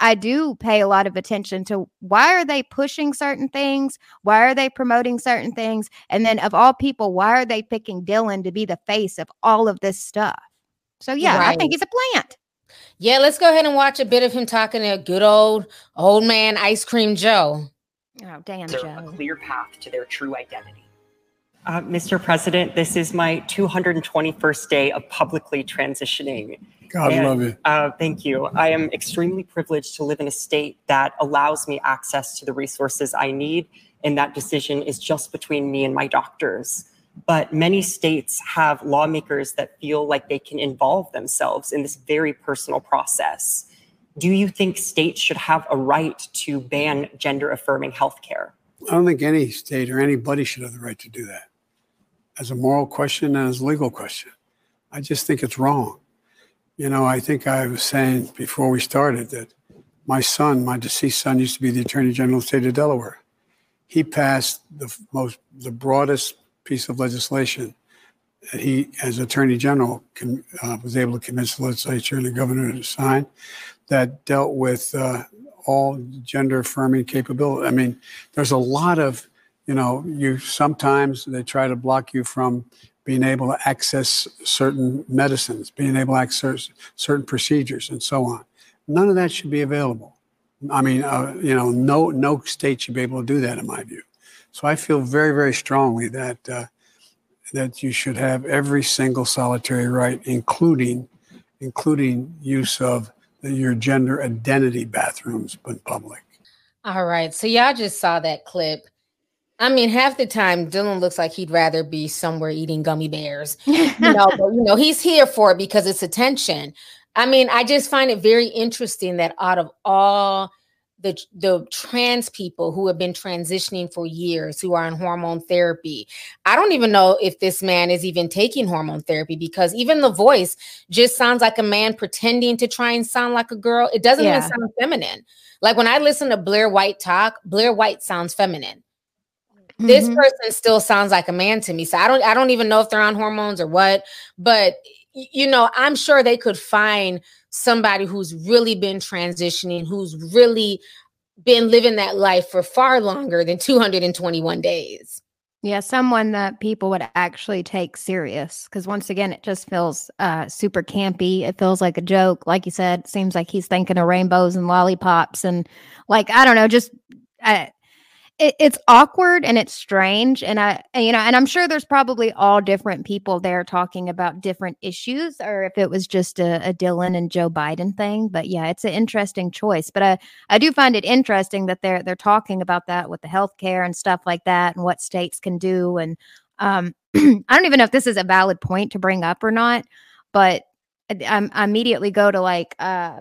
I do pay a lot of attention to why are they pushing certain things? Why are they promoting certain things? And then of all people, why are they picking Dylan to be the face of all of this stuff? So yeah, I think he's a plant. Yeah, let's go ahead and watch a bit of him talking to a good old old man Ice Cream Joe. Oh, damn, They're Joe. a clear path to their true identity. Uh, Mr. President, this is my 221st day of publicly transitioning. God And, love you. Uh, thank you. I am extremely privileged to live in a state that allows me access to the resources I need, and that decision is just between me and my doctors. But many states have lawmakers that feel like they can involve themselves in this very personal process. Do you think states should have a right to ban gender affirming healthcare? I don't think any state or anybody should have the right to do that as a moral question and as a legal question. I just think it's wrong. You know, I think I was saying before we started that my son, my deceased son, used to be the Attorney General of the state of Delaware. He passed the most, the broadest piece of legislation that he, as Attorney General, uh, was able to convince the legislature and the governor to sign that dealt with uh, all gender affirming capability. I mean, there's a lot of, you know, you sometimes they try to block you from being able to access certain medicines, being able to access certain procedures, and so on. None of that should be available. I mean, uh, you know, no no state should be able to do that, in my view. So I feel very, very strongly that uh, that you should have every single solitary right, including including use of your gender identity bathrooms in public. All right. So y'all just saw that clip. I mean, half the time Dylan looks like he'd rather be somewhere eating gummy bears. You know, but you know, he's here for it because it's attention. I mean, I just find it very interesting that out of all the the trans people who have been transitioning for years, who are on hormone therapy, I don't even know if this man is even taking hormone therapy because even the voice just sounds like a man pretending to try and sound like a girl. It doesn't Yeah. even sound feminine. Like when I listen to Blair White talk, Blair White sounds feminine this Mhm. person still sounds like a man to me so i don't i don't even know if they're on hormones or what but you know i'm sure they could find somebody who's really been transitioning who's really been living that life for far longer than 221 days Yeah, someone that people would actually take serious. Because once again, it just feels uh, super campy. It feels like a joke. Like you said, seems like he's thinking of rainbows and lollipops and like I don't know, just uh, it, it's awkward and it's strange and i you know and i'm sure there's probably all different people there talking about different issues or if it was just a, a dylan and joe biden thing but yeah it's an interesting choice but i i do find it interesting that they're they're talking about that with the health care and stuff like that and what states can do and um i don't even know if this is a valid point to bring up or not but I, I immediately go to like uh,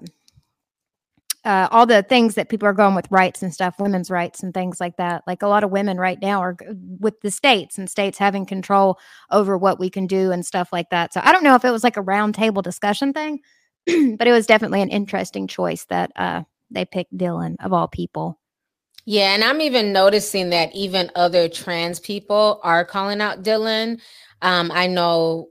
uh, all the things that people are going with rights and stuff, women's rights and things like that. Like a lot of women right now are with the states and states having control over what we can do and stuff like that. So I don't know if it was like a roundtable discussion thing, but it was definitely an interesting choice that uh, they picked Dylan of all people. Yeah, and I'm even noticing that even other trans people are calling out Dylan. Um, I know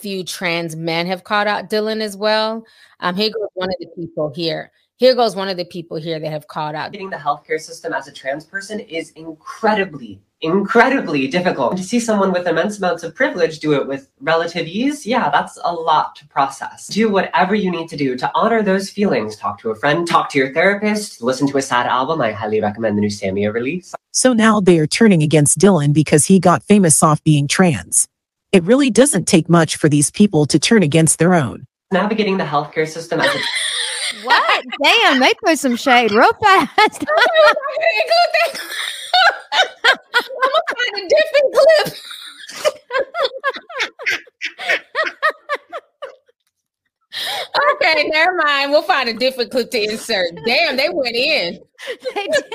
few trans men have called out Dylan as well. Um, here goes one of the people here here goes one of the people here that have called out. Getting the healthcare system as a trans person is incredibly, incredibly difficult. To see someone with immense amounts of privilege do it with relative ease, yeah, that's a lot to process. Do whatever you need to do to honor those feelings. Talk to a friend, talk to your therapist, listen to a sad album. I highly recommend the new Samia release. So now they are turning against Dylan because he got famous off being trans. It really doesn't take much for these people to turn against their own. Navigating the healthcare system as a what? Damn, they put some shade real fast. Oh I'm gonna find a different clip. okay, never mind. We'll find a different clip to insert. Damn, they went in. They did.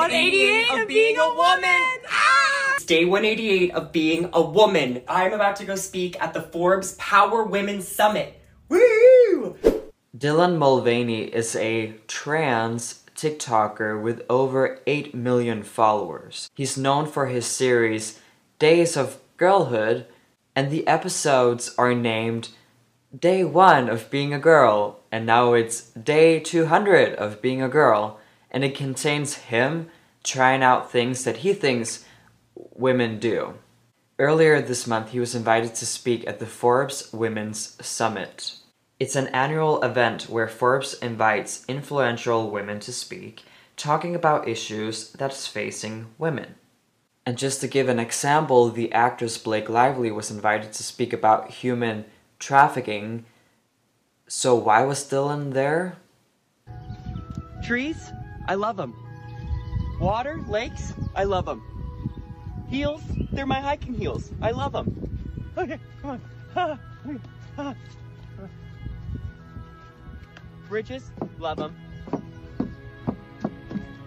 One eighty-eight of being a woman. Ah! Day 188 of being a woman. I'm about to go speak at the Forbes Power Women Summit. Woo! Dylan Mulvaney is a trans TikToker with over 8 million followers. He's known for his series Days of Girlhood, and the episodes are named Day 1 of Being a Girl, and now it's Day 200 of Being a Girl, and it contains him trying out things that he thinks women do. Earlier this month, he was invited to speak at the Forbes Women's Summit. It's an annual event where Forbes invites influential women to speak, talking about issues that's facing women. And just to give an example, the actress Blake Lively was invited to speak about human trafficking. So why was Dylan there? Trees, I love them. Water, lakes, I love them. Heels, they're my hiking heels. I love them. Okay, come on. Bridges, love them.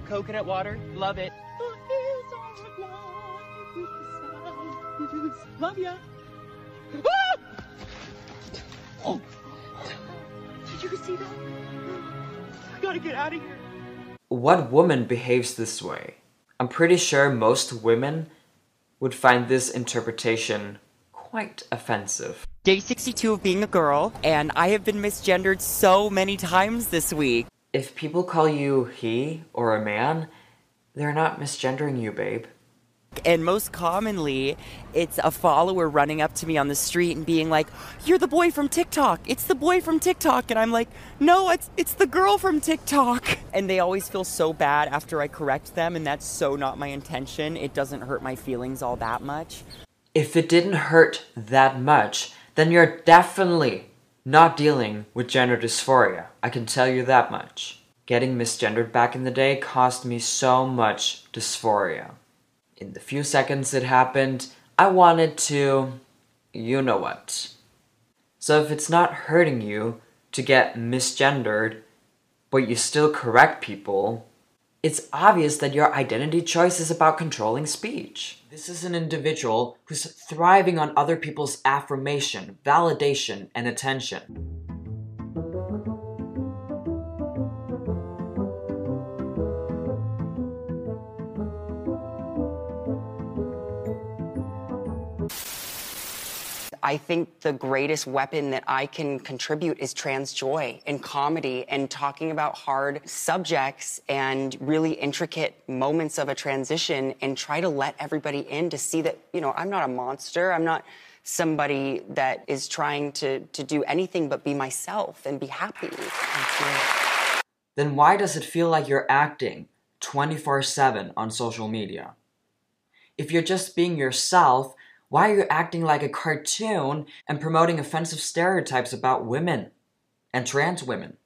Coconut water, love it. Love ya. Ah! Oh! Did you see that? I gotta get out of here. What woman behaves this way? I'm pretty sure most women would find this interpretation quite offensive. Day 62 of being a girl, and I have been misgendered so many times this week. If people call you he or a man, they're not misgendering you, babe. And most commonly, it's a follower running up to me on the street and being like, "You're the boy from TikTok. It's the boy from TikTok." And I'm like, "No, it's it's the girl from TikTok." And they always feel so bad after I correct them, and that's so not my intention. It doesn't hurt my feelings all that much. If it didn't hurt that much, then you're definitely not dealing with gender dysphoria. I can tell you that much. Getting misgendered back in the day caused me so much dysphoria in the few seconds it happened, I wanted to. you know what. So if it's not hurting you to get misgendered, but you still correct people, it's obvious that your identity choice is about controlling speech. This is an individual who's thriving on other people's affirmation, validation, and attention. I think the greatest weapon that I can contribute is trans joy and comedy and talking about hard subjects and really intricate moments of a transition and try to let everybody in to see that, you know, I'm not a monster. I'm not somebody that is trying to, to do anything but be myself and be happy. then why does it feel like you're acting 24 7 on social media? If you're just being yourself, why are you acting like a cartoon and promoting offensive stereotypes about women and trans women?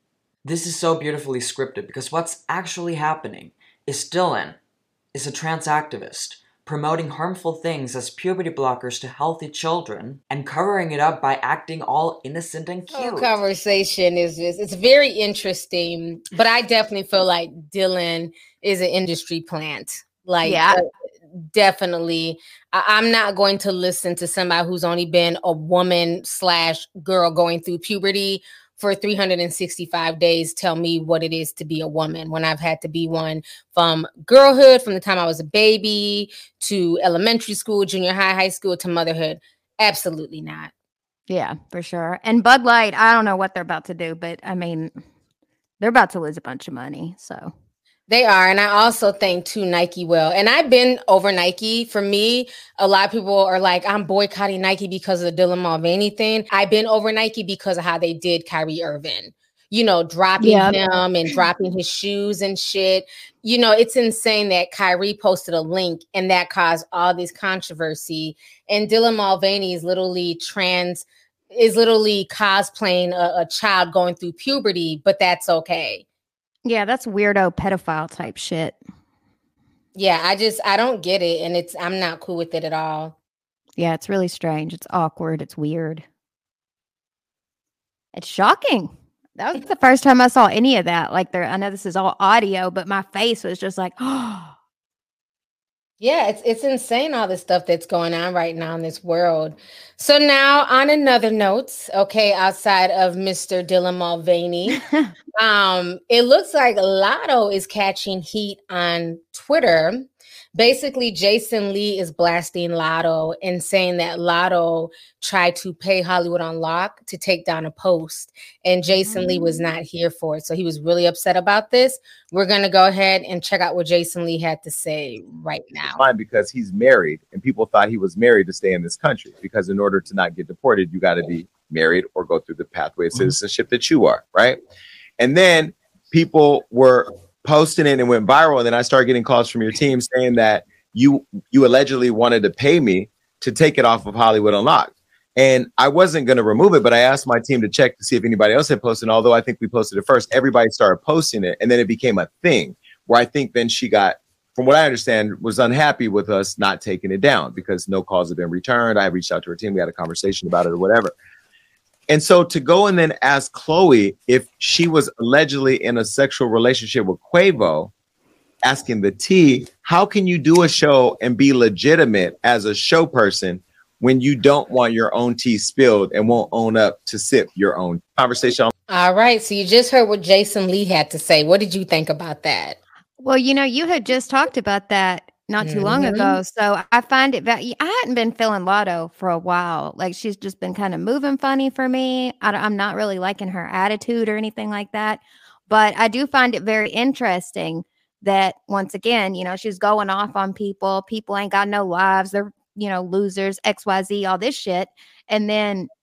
This is so beautifully scripted because what's actually happening is Dylan is a trans activist promoting harmful things as puberty blockers to healthy children and covering it up by acting all innocent and Whole cute. conversation is just it's very interesting, but I definitely feel like Dylan is an industry plant. Like Yeah. Definitely I- i'm not going to listen to somebody who's only been a woman slash girl going through puberty for 365 days tell me what it is to be a woman when i've had to be one from girlhood from the time i was a baby to elementary school junior high high school to motherhood absolutely not Yeah, for sure. And Bud Light, I don't know what they're about to do, but I mean, they're about to lose a bunch of money. So They are. And I also think too Nike will. And I've been over Nike. For me, a lot of people are like, I'm boycotting Nike because of the Dylan Mulvaney thing. I've been over Nike because of how they did Kyrie Irving. You know, dropping Yeah. him and dropping his shoes and shit. You know, it's insane that Kyrie posted a link and that caused all this controversy. And Dylan Mulvaney is literally trans, is literally cosplaying a, a child going through puberty, but that's okay. Yeah, that's weirdo pedophile type shit. Yeah, I just I don't get it and it's I'm not cool with it at all. Yeah, it's really strange. It's awkward. It's weird. It's shocking. That was the first time I saw any of that. Like there, I know this is all audio, but my face was just like, oh, Yeah, it's it's insane all the stuff that's going on right now in this world. So now on another note, okay, outside of Mr. Dylan Mulvaney, um, it looks like Latto is catching heat on Twitter. Basically, Jason Lee is blasting Latto and saying that Latto tried to pay Hollywood Unlocked to take down a post, and Jason Lee was not mm. here for it. So he was really upset about this. We're gonna go ahead and check out what Jason Lee had to say right now. fine because he's married and people thought he was married to stay in this country because in order to not get deported you got to be married or go through the pathway of mm-hmm. citizenship that you are right and then people were posting it and went viral and then i started getting calls from your team saying that you you allegedly wanted to pay me to take it off of hollywood unlocked and i wasn't going to remove it but i asked my team to check to see if anybody else had posted although i think we posted it first everybody started posting it and then it became a thing where i think then she got from what I understand, was unhappy with us not taking it down because no calls have been returned. I reached out to her team, we had a conversation about it or whatever. And so to go and then ask Chloe if she was allegedly in a sexual relationship with Quavo, asking the T, how can you do a show and be legitimate as a show person when you don't want your own tea spilled and won't own up to sip your own conversation? All right, so you just heard what Jason Lee had to say. What did you think about that? well, you know, you had just talked about that not too long Mhm. ago. So I find it that I hadn't been feeling Latto for a while. Like she's just been kind of moving funny for me. I, am not really liking her attitude or anything like that. But I do find it very interesting that once again, you know, she's going off on people. People ain't got no lives. They're, you know, losers, XYZ, all this shit. And then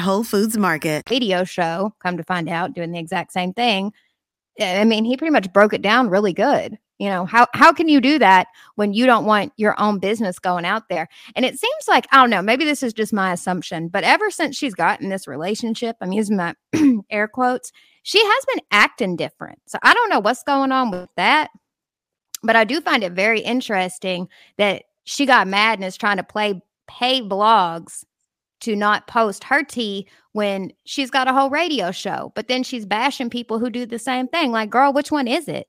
Whole Foods Market. radio show, come to find out, doing the exact same thing. I mean, he pretty much broke it down really good. You know, how how can you do that when you don't want your own business going out there? And it seems like, I don't know, maybe this is just my assumption, but ever since she's gotten this relationship, I'm using my air quotes, she has been acting different. So I don't know what's going on with that. But I do find it very interesting that she got mad and is trying to play pay blogs to not post her tea when she's got a whole radio show, but then she's bashing people who do the same thing. Like, girl, which one is it?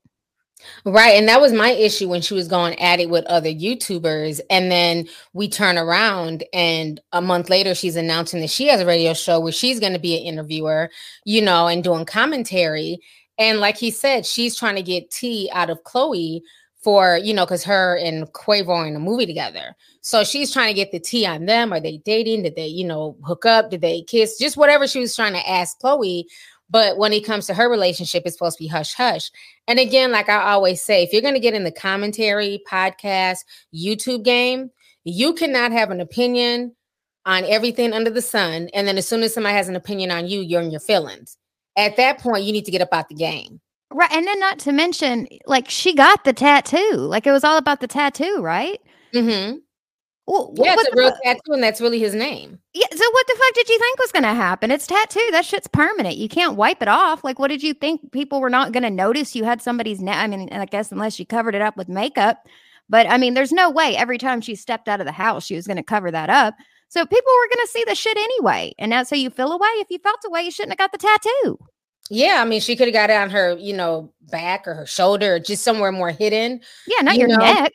Right. And that was my issue when she was going at it with other YouTubers. And then we turn around and a month later, she's announcing that she has a radio show where she's going to be an interviewer, you know, and doing commentary. And like he said, she's trying to get tea out of Chloe for, you know, because her and Quavo are in a movie together. So she's trying to get the tea on them. Are they dating? Did they, you know, hook up? Did they kiss? Just whatever she was trying to ask Chloe. But when it comes to her relationship, it's supposed to be hush hush. And again, like I always say, if you're going to get in the commentary, podcast, YouTube game, you cannot have an opinion on everything under the sun. And then as soon as somebody has an opinion on you, you're in your feelings. At that point, you need to get up out the game. Right. And then not to mention, like she got the tattoo. Like it was all about the tattoo, right? Mm-hmm. Well, yeah, what it's a real tattoo, and that's really his name. Yeah. So what the fuck did you think was gonna happen? It's tattoo. That shit's permanent. You can't wipe it off. Like, what did you think? People were not gonna notice you had somebody's neck. I mean, I guess unless you covered it up with makeup. But I mean, there's no way every time she stepped out of the house, she was gonna cover that up. So people were gonna see the shit anyway. And that's how you feel away. If you felt away, you shouldn't have got the tattoo. Yeah, I mean, she could have got it on her, you know, back or her shoulder, or just somewhere more hidden. Yeah, not you your know? neck.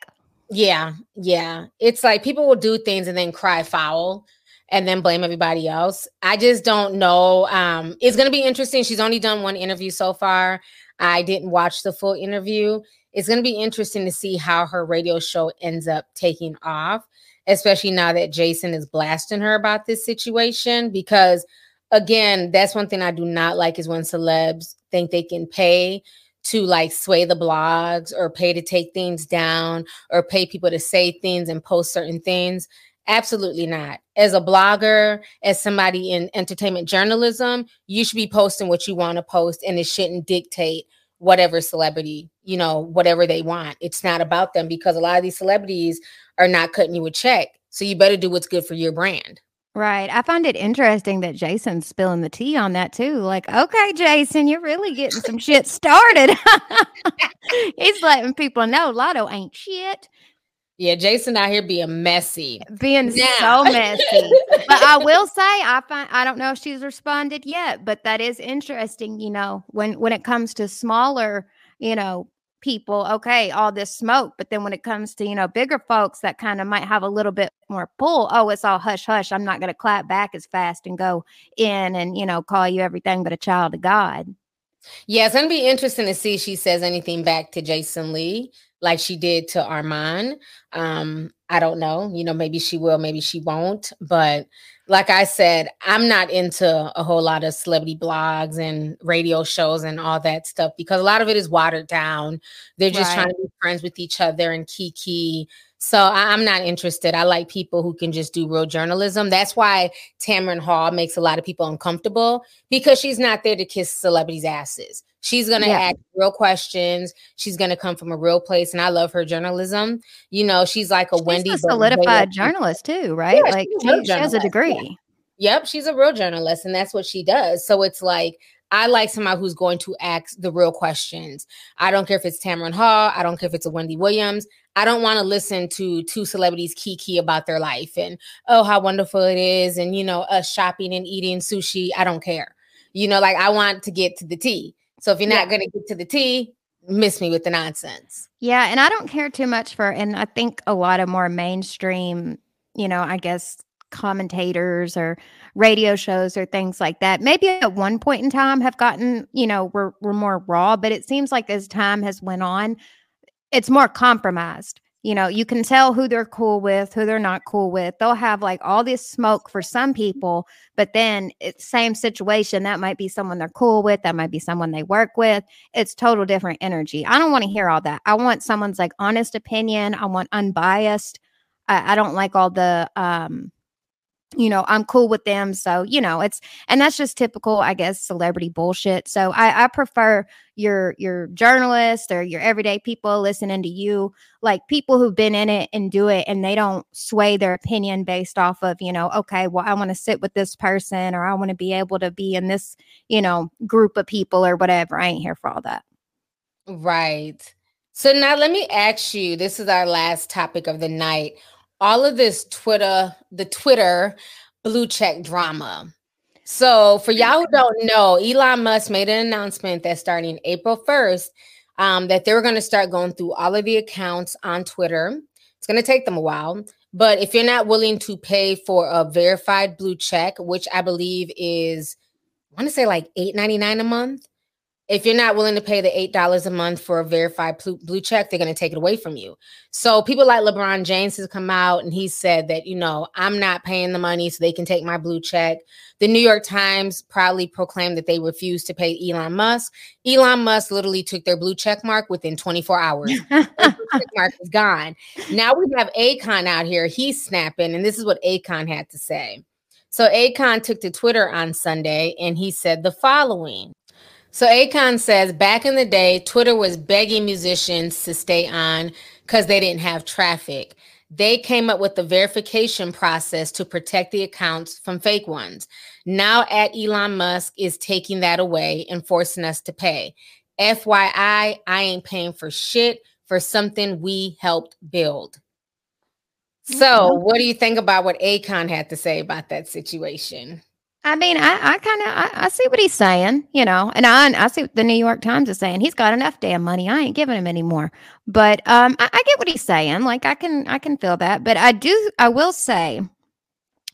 Yeah, yeah. It's like people will do things and then cry foul and then blame everybody else. I just don't know. Um, it's gonna be interesting. She's only done one interview so far. I didn't watch the full interview. It's gonna be interesting to see how her radio show ends up taking off, especially now that Jason is blasting her about this situation. Because again, that's one thing I do not like is when celebs think they can pay to like sway the blogs or pay to take things down or pay people to say things and post certain things. Absolutely not. As a blogger, as somebody in entertainment journalism, you should be posting what you want to post and it shouldn't dictate whatever celebrity, you know, whatever they want. It's not about them because a lot of these celebrities are not cutting you a check. So you better do what's good for your brand. Right. I find it interesting that Jason's spilling the tea on that too. Like, okay, Jason, you're really getting some shit started. He's letting people know Latto ain't shit. Yeah, Jason out here being messy. Being Now. so messy. but I will say, I find I don't know if she's responded yet, but that is interesting, you know, when when it comes to smaller, you know, people, okay, all this smoke. But then when it comes to, you know, bigger folks that kind of might have a little bit more pull, oh, it's all hush hush. I'm not gonna clap back as fast and go in and, you know, call you everything but a child of God. Yeah, it's gonna be interesting to see if she says anything back to Jason Lee like she did to Armand. Um, I don't know. You know, maybe she will, maybe she won't. But like I said, I'm not into a whole lot of celebrity blogs and radio shows and all that stuff because a lot of it is watered down. They're just trying to be friends with each other and kiki. So I- I'm not interested. I like people who can just do real journalism. That's why Tamron Hall makes a lot of people uncomfortable because she's not there to kiss celebrities' asses. She's gonna Yeah. ask real questions. She's gonna come from a real place, and I love her journalism. You know, she's like a Wendy, She's a solidified journalist too, right? Yeah, like she's a real she, she has a degree. Yep, she's a real journalist, and that's what she does. So it's like I like somebody who's going to ask the real questions. I don't care if it's Tamron Hall. I don't care if it's a Wendy Williams. I don't want to listen to two celebrities kiki about their life and oh how wonderful it is, and you know us shopping and eating sushi. I don't care. You know, like I want to get to the tea. So if you're not going to get to the tea, miss me with the nonsense. Yeah, and I don't care too much for, and I think a lot of more mainstream, you know, I guess commentators or radio shows or things like that, maybe at one point in time have gotten, you know, we're, we're more raw, but it seems like as time has went on, it's more compromised. You know, you can tell who they're cool with, who they're not cool with. They'll have like all this smoke for some people, but then it's same situation. That might be someone they're cool with, that might be someone they work with. It's total different energy. I don't want to hear all that. I want someone's like honest opinion. I want unbiased. I, I don't like all the um you know, I'm cool with them. So, you know, it's and that's just typical, I guess, celebrity bullshit. So I, I prefer your your journalists or your everyday people listening to you, like people who've been in it and do it and they don't sway their opinion based off of, you know, okay, well, I want to sit with this person or I want to be able to be in this, you know, group of people or whatever. I ain't here for all that. Right. So now let me ask you this is our last topic of the night. All of this Twitter, the Twitter blue check drama. So for y'all who don't know, Elon Musk made an announcement that starting April 1st, um, that they were going to start going through all of the accounts on Twitter. It's going to take them a while. But if you're not willing to pay for a verified blue check, which I believe is, I want to say like $8.99 a month, if you're not willing to pay the eight dollars a month for a verified blue, check, they're going to take it away from you. So people like LeBron James has come out and he said that you know I'm not paying the money so they can take my blue check. The New York Times proudly proclaimed that they refused to pay Elon Musk. Elon Musk literally took their blue check mark within 24 hours. check mark is gone. Now we have Akon out here. He's snapping, and this is what Akon had to say. So Akon took to Twitter on Sunday and he said the following. So Akon says back in the day, Twitter was begging musicians to stay on because they didn't have traffic. They came up with the verification process to protect the accounts from fake ones. Now, at Elon Musk is taking that away and forcing us to pay. FYI, I ain't paying for shit for something we helped build. So, Mhm. what do you think about what Akon had to say about that situation? I mean, I, I kind of I, I see what he's saying, you know, and I I see what the New York Times is saying. He's got enough damn money. I ain't giving him any more. But um, I, I get what he's saying. Like I can I can feel that. But I do I will say,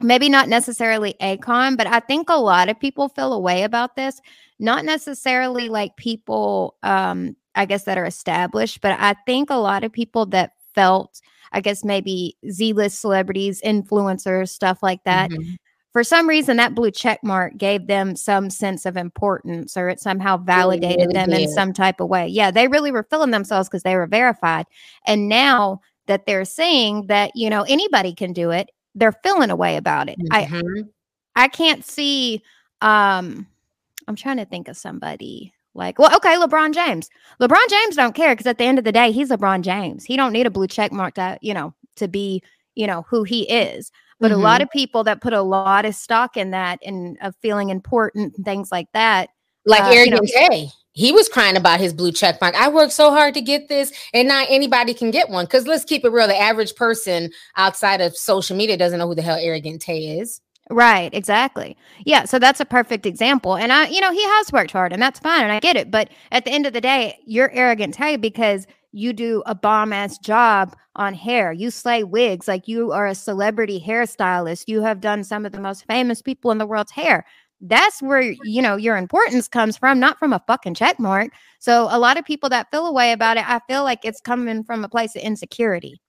maybe not necessarily Akon, but I think a lot of people feel a way about this. Not necessarily like people, um, I guess that are established, but I think a lot of people that felt, I guess maybe Z-list celebrities, influencers, stuff like that Mhm. For some reason that blue check mark gave them some sense of importance or it somehow validated really them in some type of way. Yeah they really were feeling themselves because they were verified. And now that they're seeing that you know anybody can do it they're feeling a way about it. I Mhm. i can't see um i'm trying to think of somebody like well okay lebron james. Lebron james don't care because at the end of the day he's lebron james. He don't need a blue check mark to you know to be you know who he is but a lot Mhm. of people that put a lot of stock in that and of feeling important and things like that Like uh, you know, Tay, he was crying about his blue check mark. I worked so hard to get this, and not anybody can get one. Because let's keep it real: the average person outside of social media doesn't know who the hell Arrogant Tay is. Right, exactly. Yeah, so that's a perfect example. And I, you know, he has worked hard and that's fine and I get it, but at the end of the day, you're arrogant Tay because you do a bomb ass job on hair. You slay wigs like you are a celebrity hairstylist. You have done some of the most famous people in the world's hair. That's where, you know, your importance comes from, not from a fucking check mark. So a lot of people that feel a way about it, I feel like it's coming from a place of insecurity.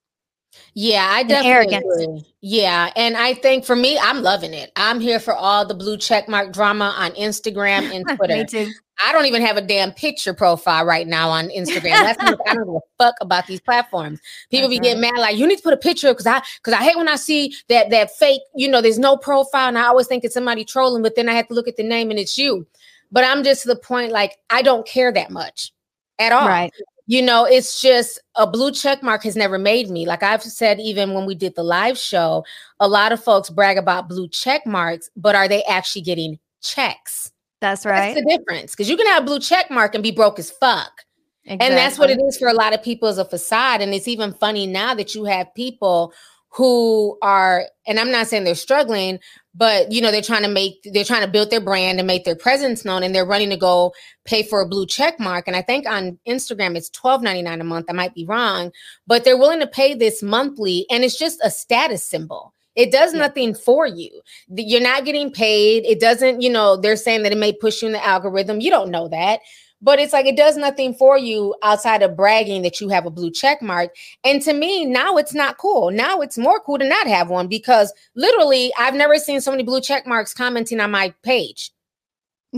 Yeah, I definitely agree. Yeah, and I think for me, I'm loving it. I'm here for all the blue check mark drama on Instagram and Twitter. Me too. I don't even have a damn picture profile right now on Instagram. That's because I don't give a fuck about these platforms. People be getting mad like you need to put a picture because I because I hate when I see that that fake. You know, there's no profile, and I always think it's somebody trolling, but then I have to look at the name and it's you. But I'm just to the point like I don't care that much at all. Right. You know, it's just a blue check mark has never made me. Like I've said, even when we did the live show, a lot of folks brag about blue check marks, but are they actually getting checks? That's right. That's the difference. Because you can have a blue check mark and be broke as fuck. And that's what it is for a lot of people as a facade. And it's even funny now that you have people who are, and I'm not saying they're struggling, but you know, they're trying to make, they're trying to build their brand and make their presence known, and they're running to go pay for a blue check mark. And I think on Instagram it's $12.99 a month. I might be wrong, but they're willing to pay this monthly, and it's just a status symbol. It does nothing for you. You're not getting paid. It doesn't, you know, they're saying that it may push you in the algorithm. You don't know that. But it's like it does nothing for you outside of bragging that you have a blue check mark. And to me, now it's not cool. Now it's more cool to not have one because literally I've never seen so many blue check marks commenting on my page.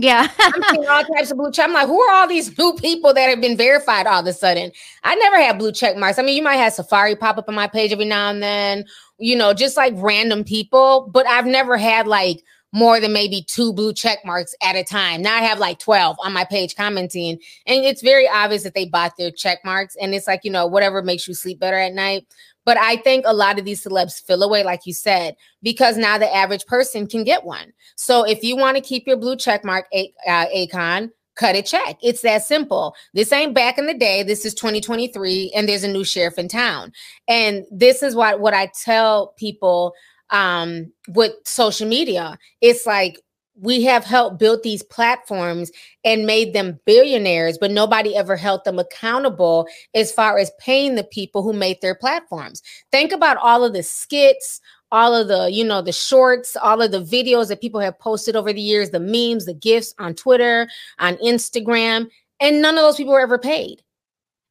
Yeah. I'm seeing all types of blue check. I'm like, who are all these new people that have been verified all of a sudden? I never had blue check marks. I mean, you might have Safari pop up on my page every now and then, you know, just like random people, but I've never had like more than maybe two blue check marks at a time. Now I have like 12 on my page commenting, and it's very obvious that they bought their check marks. And it's like, you know, whatever makes you sleep better at night. But I think a lot of these celebs fill away, like you said, because now the average person can get one. So if you want to keep your blue check mark, A- uh, Akon, cut a check. It's that simple. This ain't back in the day. This is 2023, and there's a new sheriff in town. And this is what what I tell people um, with social media. It's like we have helped build these platforms and made them billionaires, but nobody ever held them accountable as far as paying the people who made their platforms. Think about all of the skits, all of the, you know, the shorts, all of the videos that people have posted over the years, the memes, the gifts on Twitter, on Instagram, and none of those people were ever paid.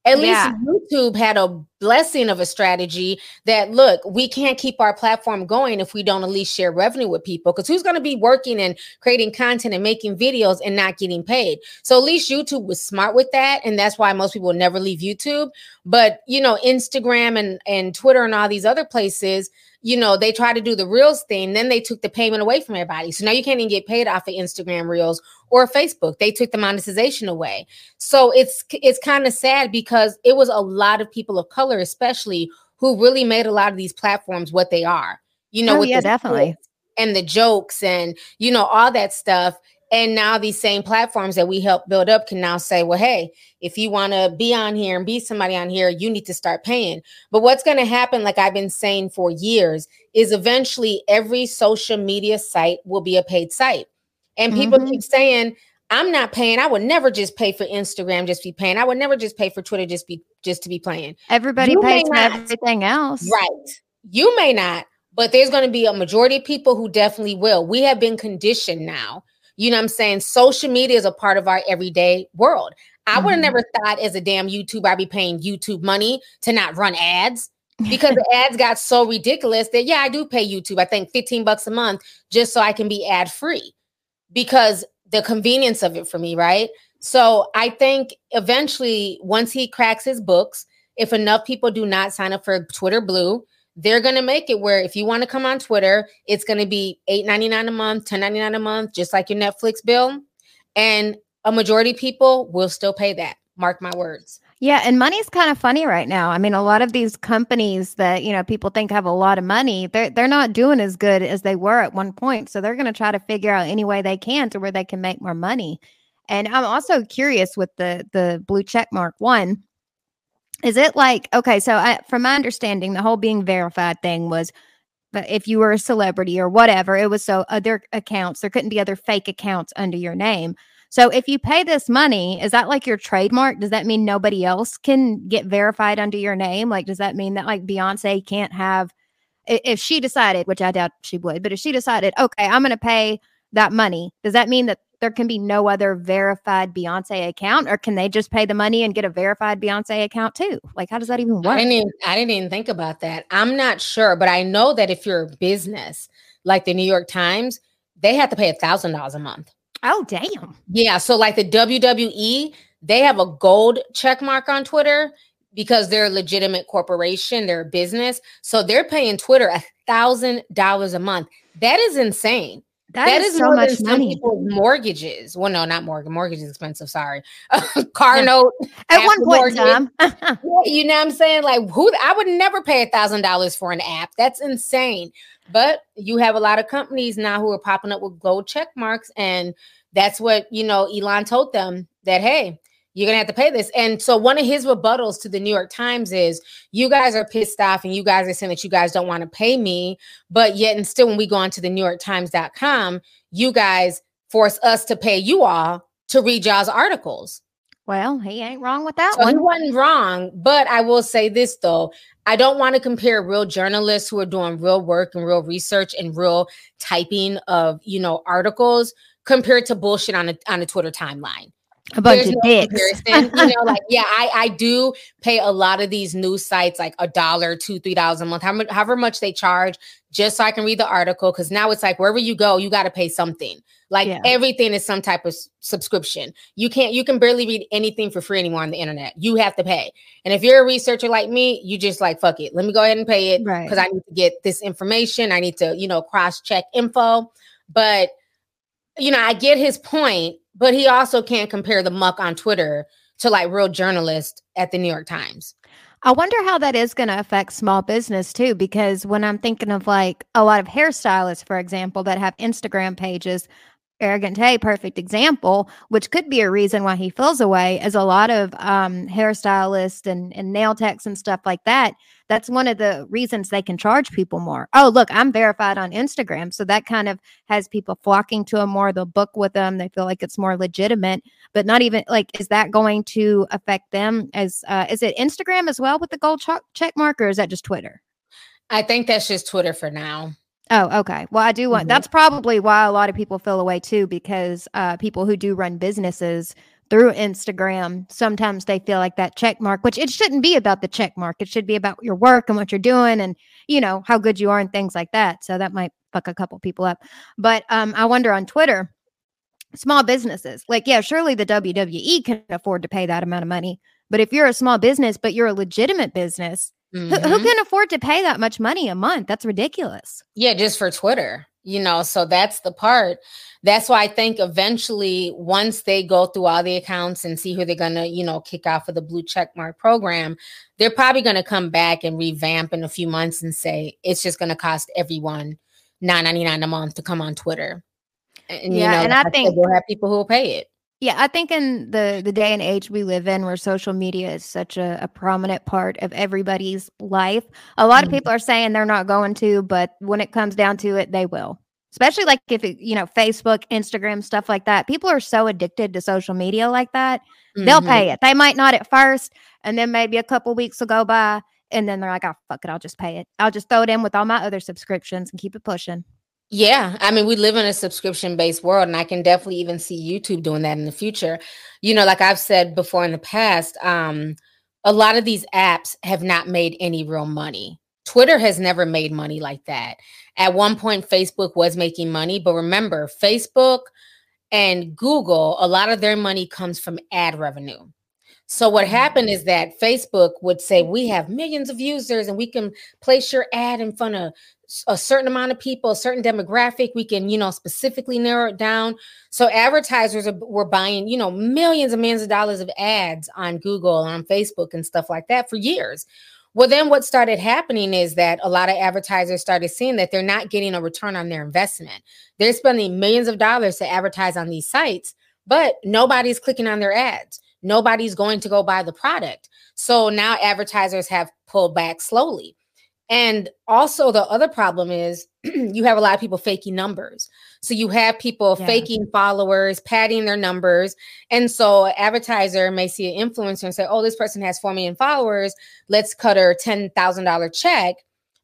At Yeah. least YouTube had a blessing of a strategy that look, we can't keep our platform going if we don't at least share revenue with people. Because who's going to be working and creating content and making videos and not getting paid? So at least YouTube was smart with that, and that's why most people never leave YouTube. But you know, Instagram and and Twitter and all these other places, you know, they try to do the Reels thing. Then they took the payment away from everybody. So now you can't even get paid off of Instagram Reels or Facebook. They took the monetization away. So it's it's kind of sad because it was a lot of people of color, especially, who really made a lot of these platforms what they are. You know, Oh, yeah, definitely. and the jokes and you know all that stuff. And now these same platforms that we help build up can now say, well, hey, if you want to be on here and be somebody on here, you need to start paying. But what's going to happen, like I've been saying for years, is eventually every social media site will be a paid site. And people Mhm. keep saying, I'm not paying. I would never just pay for Instagram just be paying. I would never just pay for Twitter just be just to be playing. Everybody You pays for not. everything else. Right. You may not, but there's going to be a majority of people who definitely will. We have been conditioned now. You know what I'm saying? Social media is a part of our everyday world. I would have Mhm. never thought as a damn YouTube, I'd be paying YouTube money to not run ads because the ads got so ridiculous that yeah, I do pay YouTube. I think 15 bucks a month just so I can be ad free because the convenience of it for me, right? So I think eventually, once he cracks his books, if enough people do not sign up for Twitter Blue, they're gonna make it where if you want to come on Twitter, it's gonna be $8.99 a month, $10.99 a month, just like your Netflix bill. And a majority people will still pay that. Mark my words. Yeah, and money's kind of funny right now. I mean, a lot of these companies that you know people think have a lot of money, they're they're not doing as good as they were at one point. So they're going to try to figure out any way they can to where they can make more money. And I'm also curious with the the blue check mark one. Is it like okay? So I, from my understanding, the whole being verified thing was but if you were a celebrity or whatever, it was so other accounts, there couldn't be other fake accounts under your name. So if you pay this money, is that like your trademark? Does that mean nobody else can get verified under your name? Like, does that mean that like Beyonce can't have, if she decided, which I doubt she would, but if she decided, okay, I'm going to pay that money, does that mean that there can be no other verified Beyonce account, or can they just pay the money and get a verified Beyonce account too? Like, how does that even I work? didn't even I didn't even think about that. I'm not sure, but I know that if you're a business like the New York Times, they have to pay a thousand dollars a month. Oh damn. Yeah. So like the WWE, they have a gold check mark on Twitter because they're a legitimate corporation, they're a business. So they're paying Twitter a thousand dollars a month. That is insane. That is, so more much money. people's mortgages. Well, no, not mortgage. Mortgage is expensive. Sorry. Car note. At one point in mortgage. time. You know what I'm saying? Like who I would never pay a thousand dollars for an app. That's insane. But you have a lot of companies now who are popping up with gold check marks, and that's what you know. Elon told them that hey, you're gonna have to pay this. And so one of his rebuttals to the New York Times is you guys are pissed off and you guys are saying that you guys don't want to pay me, but yet and still when we go on to the New York Times.com, you guys force us to pay you all to read y'all's articles. Well, he ain't wrong with that So he wasn't wrong, but I will say this though. I don't want to compare real journalists who are doing real work and real research and real typing of, you know, articles compared to bullshit on a on a Twitter timeline. A bunch There's of no dicks. comparison, you know, like yeah, I I do pay a lot of these news sites like a dollar, two, three dollars a month, however, however much they charge, just so I can read the article. Because now it's like wherever you go, you got to pay something. Like Yeah. everything is some type of s- subscription. You can't, you can barely read anything for free anymore on the internet. You have to pay. And if you're a researcher like me, you just like fuck it. Let me go ahead and pay it Right. because I need to get this information. I need to, you know, cross check info. But you know, I get his point, but he also can't compare the muck on Twitter to like real journalists at the New York Times. I wonder how that is going to affect small business too, because when I'm thinking of like a lot of hairstylists, for example, that have Instagram pages, Arrogant Tay, perfect example, which could be a reason why he feels away, is a lot of um, hairstylists and, and nail techs and stuff like that. That's one of the reasons they can charge people more. Oh, look, I'm verified on Instagram. So that kind of has people flocking to them more. They'll book with them. They feel like it's more legitimate, but not even like, is that going to affect them as, uh, is it Instagram as well with the gold check check mark or is that just Twitter? I think that's just Twitter for now. Oh, okay. Well, I do want Mhm. that's probably why a lot of people feel away too, because uh, people who do run businesses through Instagram, sometimes they feel like that check mark, which it shouldn't be about the check mark. It should be about your work and what you're doing and, you know, how good you are and things like that. So that might fuck a couple people up. But um, I wonder on Twitter, small businesses, like, yeah, surely the WWE can afford to pay that amount of money. But if you're a small business, but you're a legitimate business, who, who Mhm. can afford to pay that much money a month? That's ridiculous. Yeah, just for Twitter, you know. So that's the part. That's why I think eventually, once they go through all the accounts and see who they're gonna, you know, kick out for the blue check mark program, they're probably gonna come back and revamp in a few months and say it's just gonna cost everyone nine ninety nine a month to come on Twitter. And you Yeah, know, and I think- we'll have people who will pay it. Yeah, I think in the the day and age we live in, where social media is such a, a prominent part of everybody's life, a lot of Mhm. people are saying they're not going to, but when it comes down to it, they will. Especially like if it, you know Facebook, Instagram, stuff like that. People are so addicted to social media like that, they'll pay it. They might not at first, and then maybe a couple weeks will go by, and then they're like, "Oh fuck it, I'll just pay it. I'll just throw it in with all my other subscriptions and keep it pushing." Yeah, I mean, we live in a subscription based world, and I can definitely even see YouTube doing that in the future. You know, like I've said before in the past, um, a lot of these apps have not made any real money. Twitter has never made money like that. At one point, Facebook was making money, but remember, Facebook and Google, a lot of their money comes from ad revenue. So what happened is that Facebook would say we have millions of users and we can place your ad in front of a certain amount of people, a certain demographic. We can, you know, specifically narrow it down. So advertisers are, were buying, you know, millions and millions of dollars of ads on Google and on Facebook and stuff like that for years. Well, then what started happening is that a lot of advertisers started seeing that they're not getting a return on their investment. They're spending millions of dollars to advertise on these sites, but nobody's clicking on their ads. Nobody's going to go buy the product. So now advertisers have pulled back slowly. And also, the other problem is you have a lot of people faking numbers. So you have people Yeah. faking followers, padding their numbers. And so, an advertiser may see an influencer and say, Oh, this person has 4 million followers. Let's cut her $10,000 check.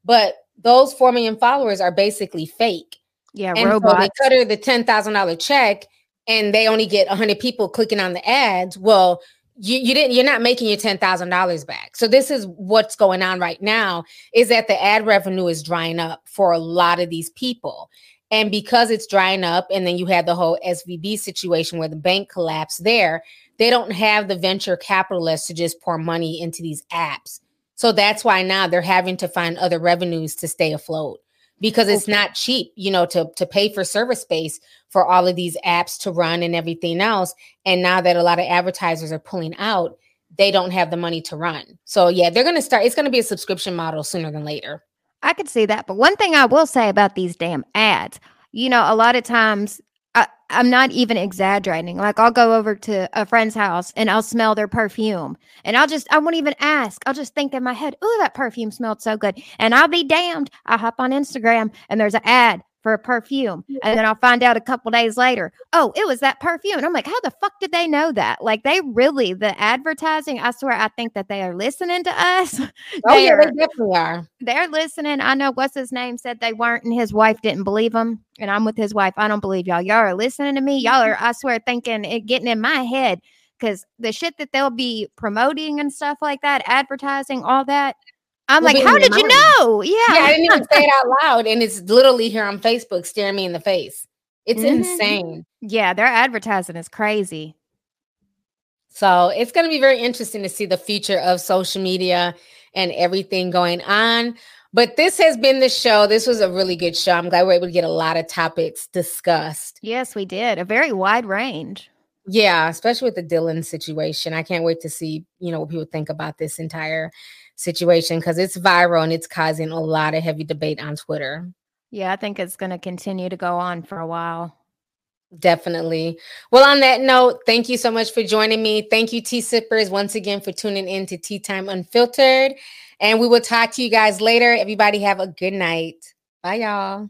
But those 4 million followers are basically fake. Yeah, And so they cut her the $10,000 check and they only get 100 people clicking on the ads. Well, you, you didn't you're not making your $10,000 back. So this is what's going on right now is that the ad revenue is drying up for a lot of these people. And because it's drying up and then you had the whole SVB situation where the bank collapsed there, they don't have the venture capitalists to just pour money into these apps. So that's why now they're having to find other revenues to stay afloat because it's not cheap, you know, to to pay for service space for all of these apps to run and everything else. And now that a lot of advertisers are pulling out, they don't have the money to run. So yeah, they're going to start it's going to be a subscription model sooner than later. I could see that. But one thing I will say about these damn ads, you know, a lot of times I'm not even exaggerating. Like I'll go over to a friend's house and I'll smell their perfume and I'll just, I won't even ask. I'll just think in my head, oh, that perfume smelled so good. And I'll be damned. I hop on Instagram and there's an ad for a perfume. And then I'll find out a couple days later, oh, it was that perfume. And I'm like, how the fuck did they know that? Like they really, the advertising, I swear, I think that they are listening to us. Oh yeah, They they definitely are. they're listening. I know what's his name said they weren't, and his wife didn't believe him. And I'm with his wife. I don't believe y'all. Y'all are listening to me. Y'all are, I swear, thinking it getting in my head because the shit that they'll be promoting and stuff like that, advertising, all that. I'm Will like, how did you know? Yeah. Yeah, I didn't even say it out loud, and it's literally here on Facebook staring me in the face. It's Mhm. insane. Yeah, their advertising is crazy. So it's going to be very interesting to see the future of social media and everything going on. But this has been the show. This was a really good show. I'm glad we are able to get a lot of topics discussed. Yes, we did. A very wide range. Yeah, especially with the Dylan situation. I can't wait to see, you know, what people think about this entire situation because it's viral and it's causing a lot of heavy debate on Twitter. Yeah, I think it's going to continue to go on for a while. Definitely. Well, on that note, thank you so much for joining me. Thank you, Tea Sippers, once again for tuning in to Tea Time Unfiltered. And we will talk to you guys later. Everybody have a good night. Bye, y'all.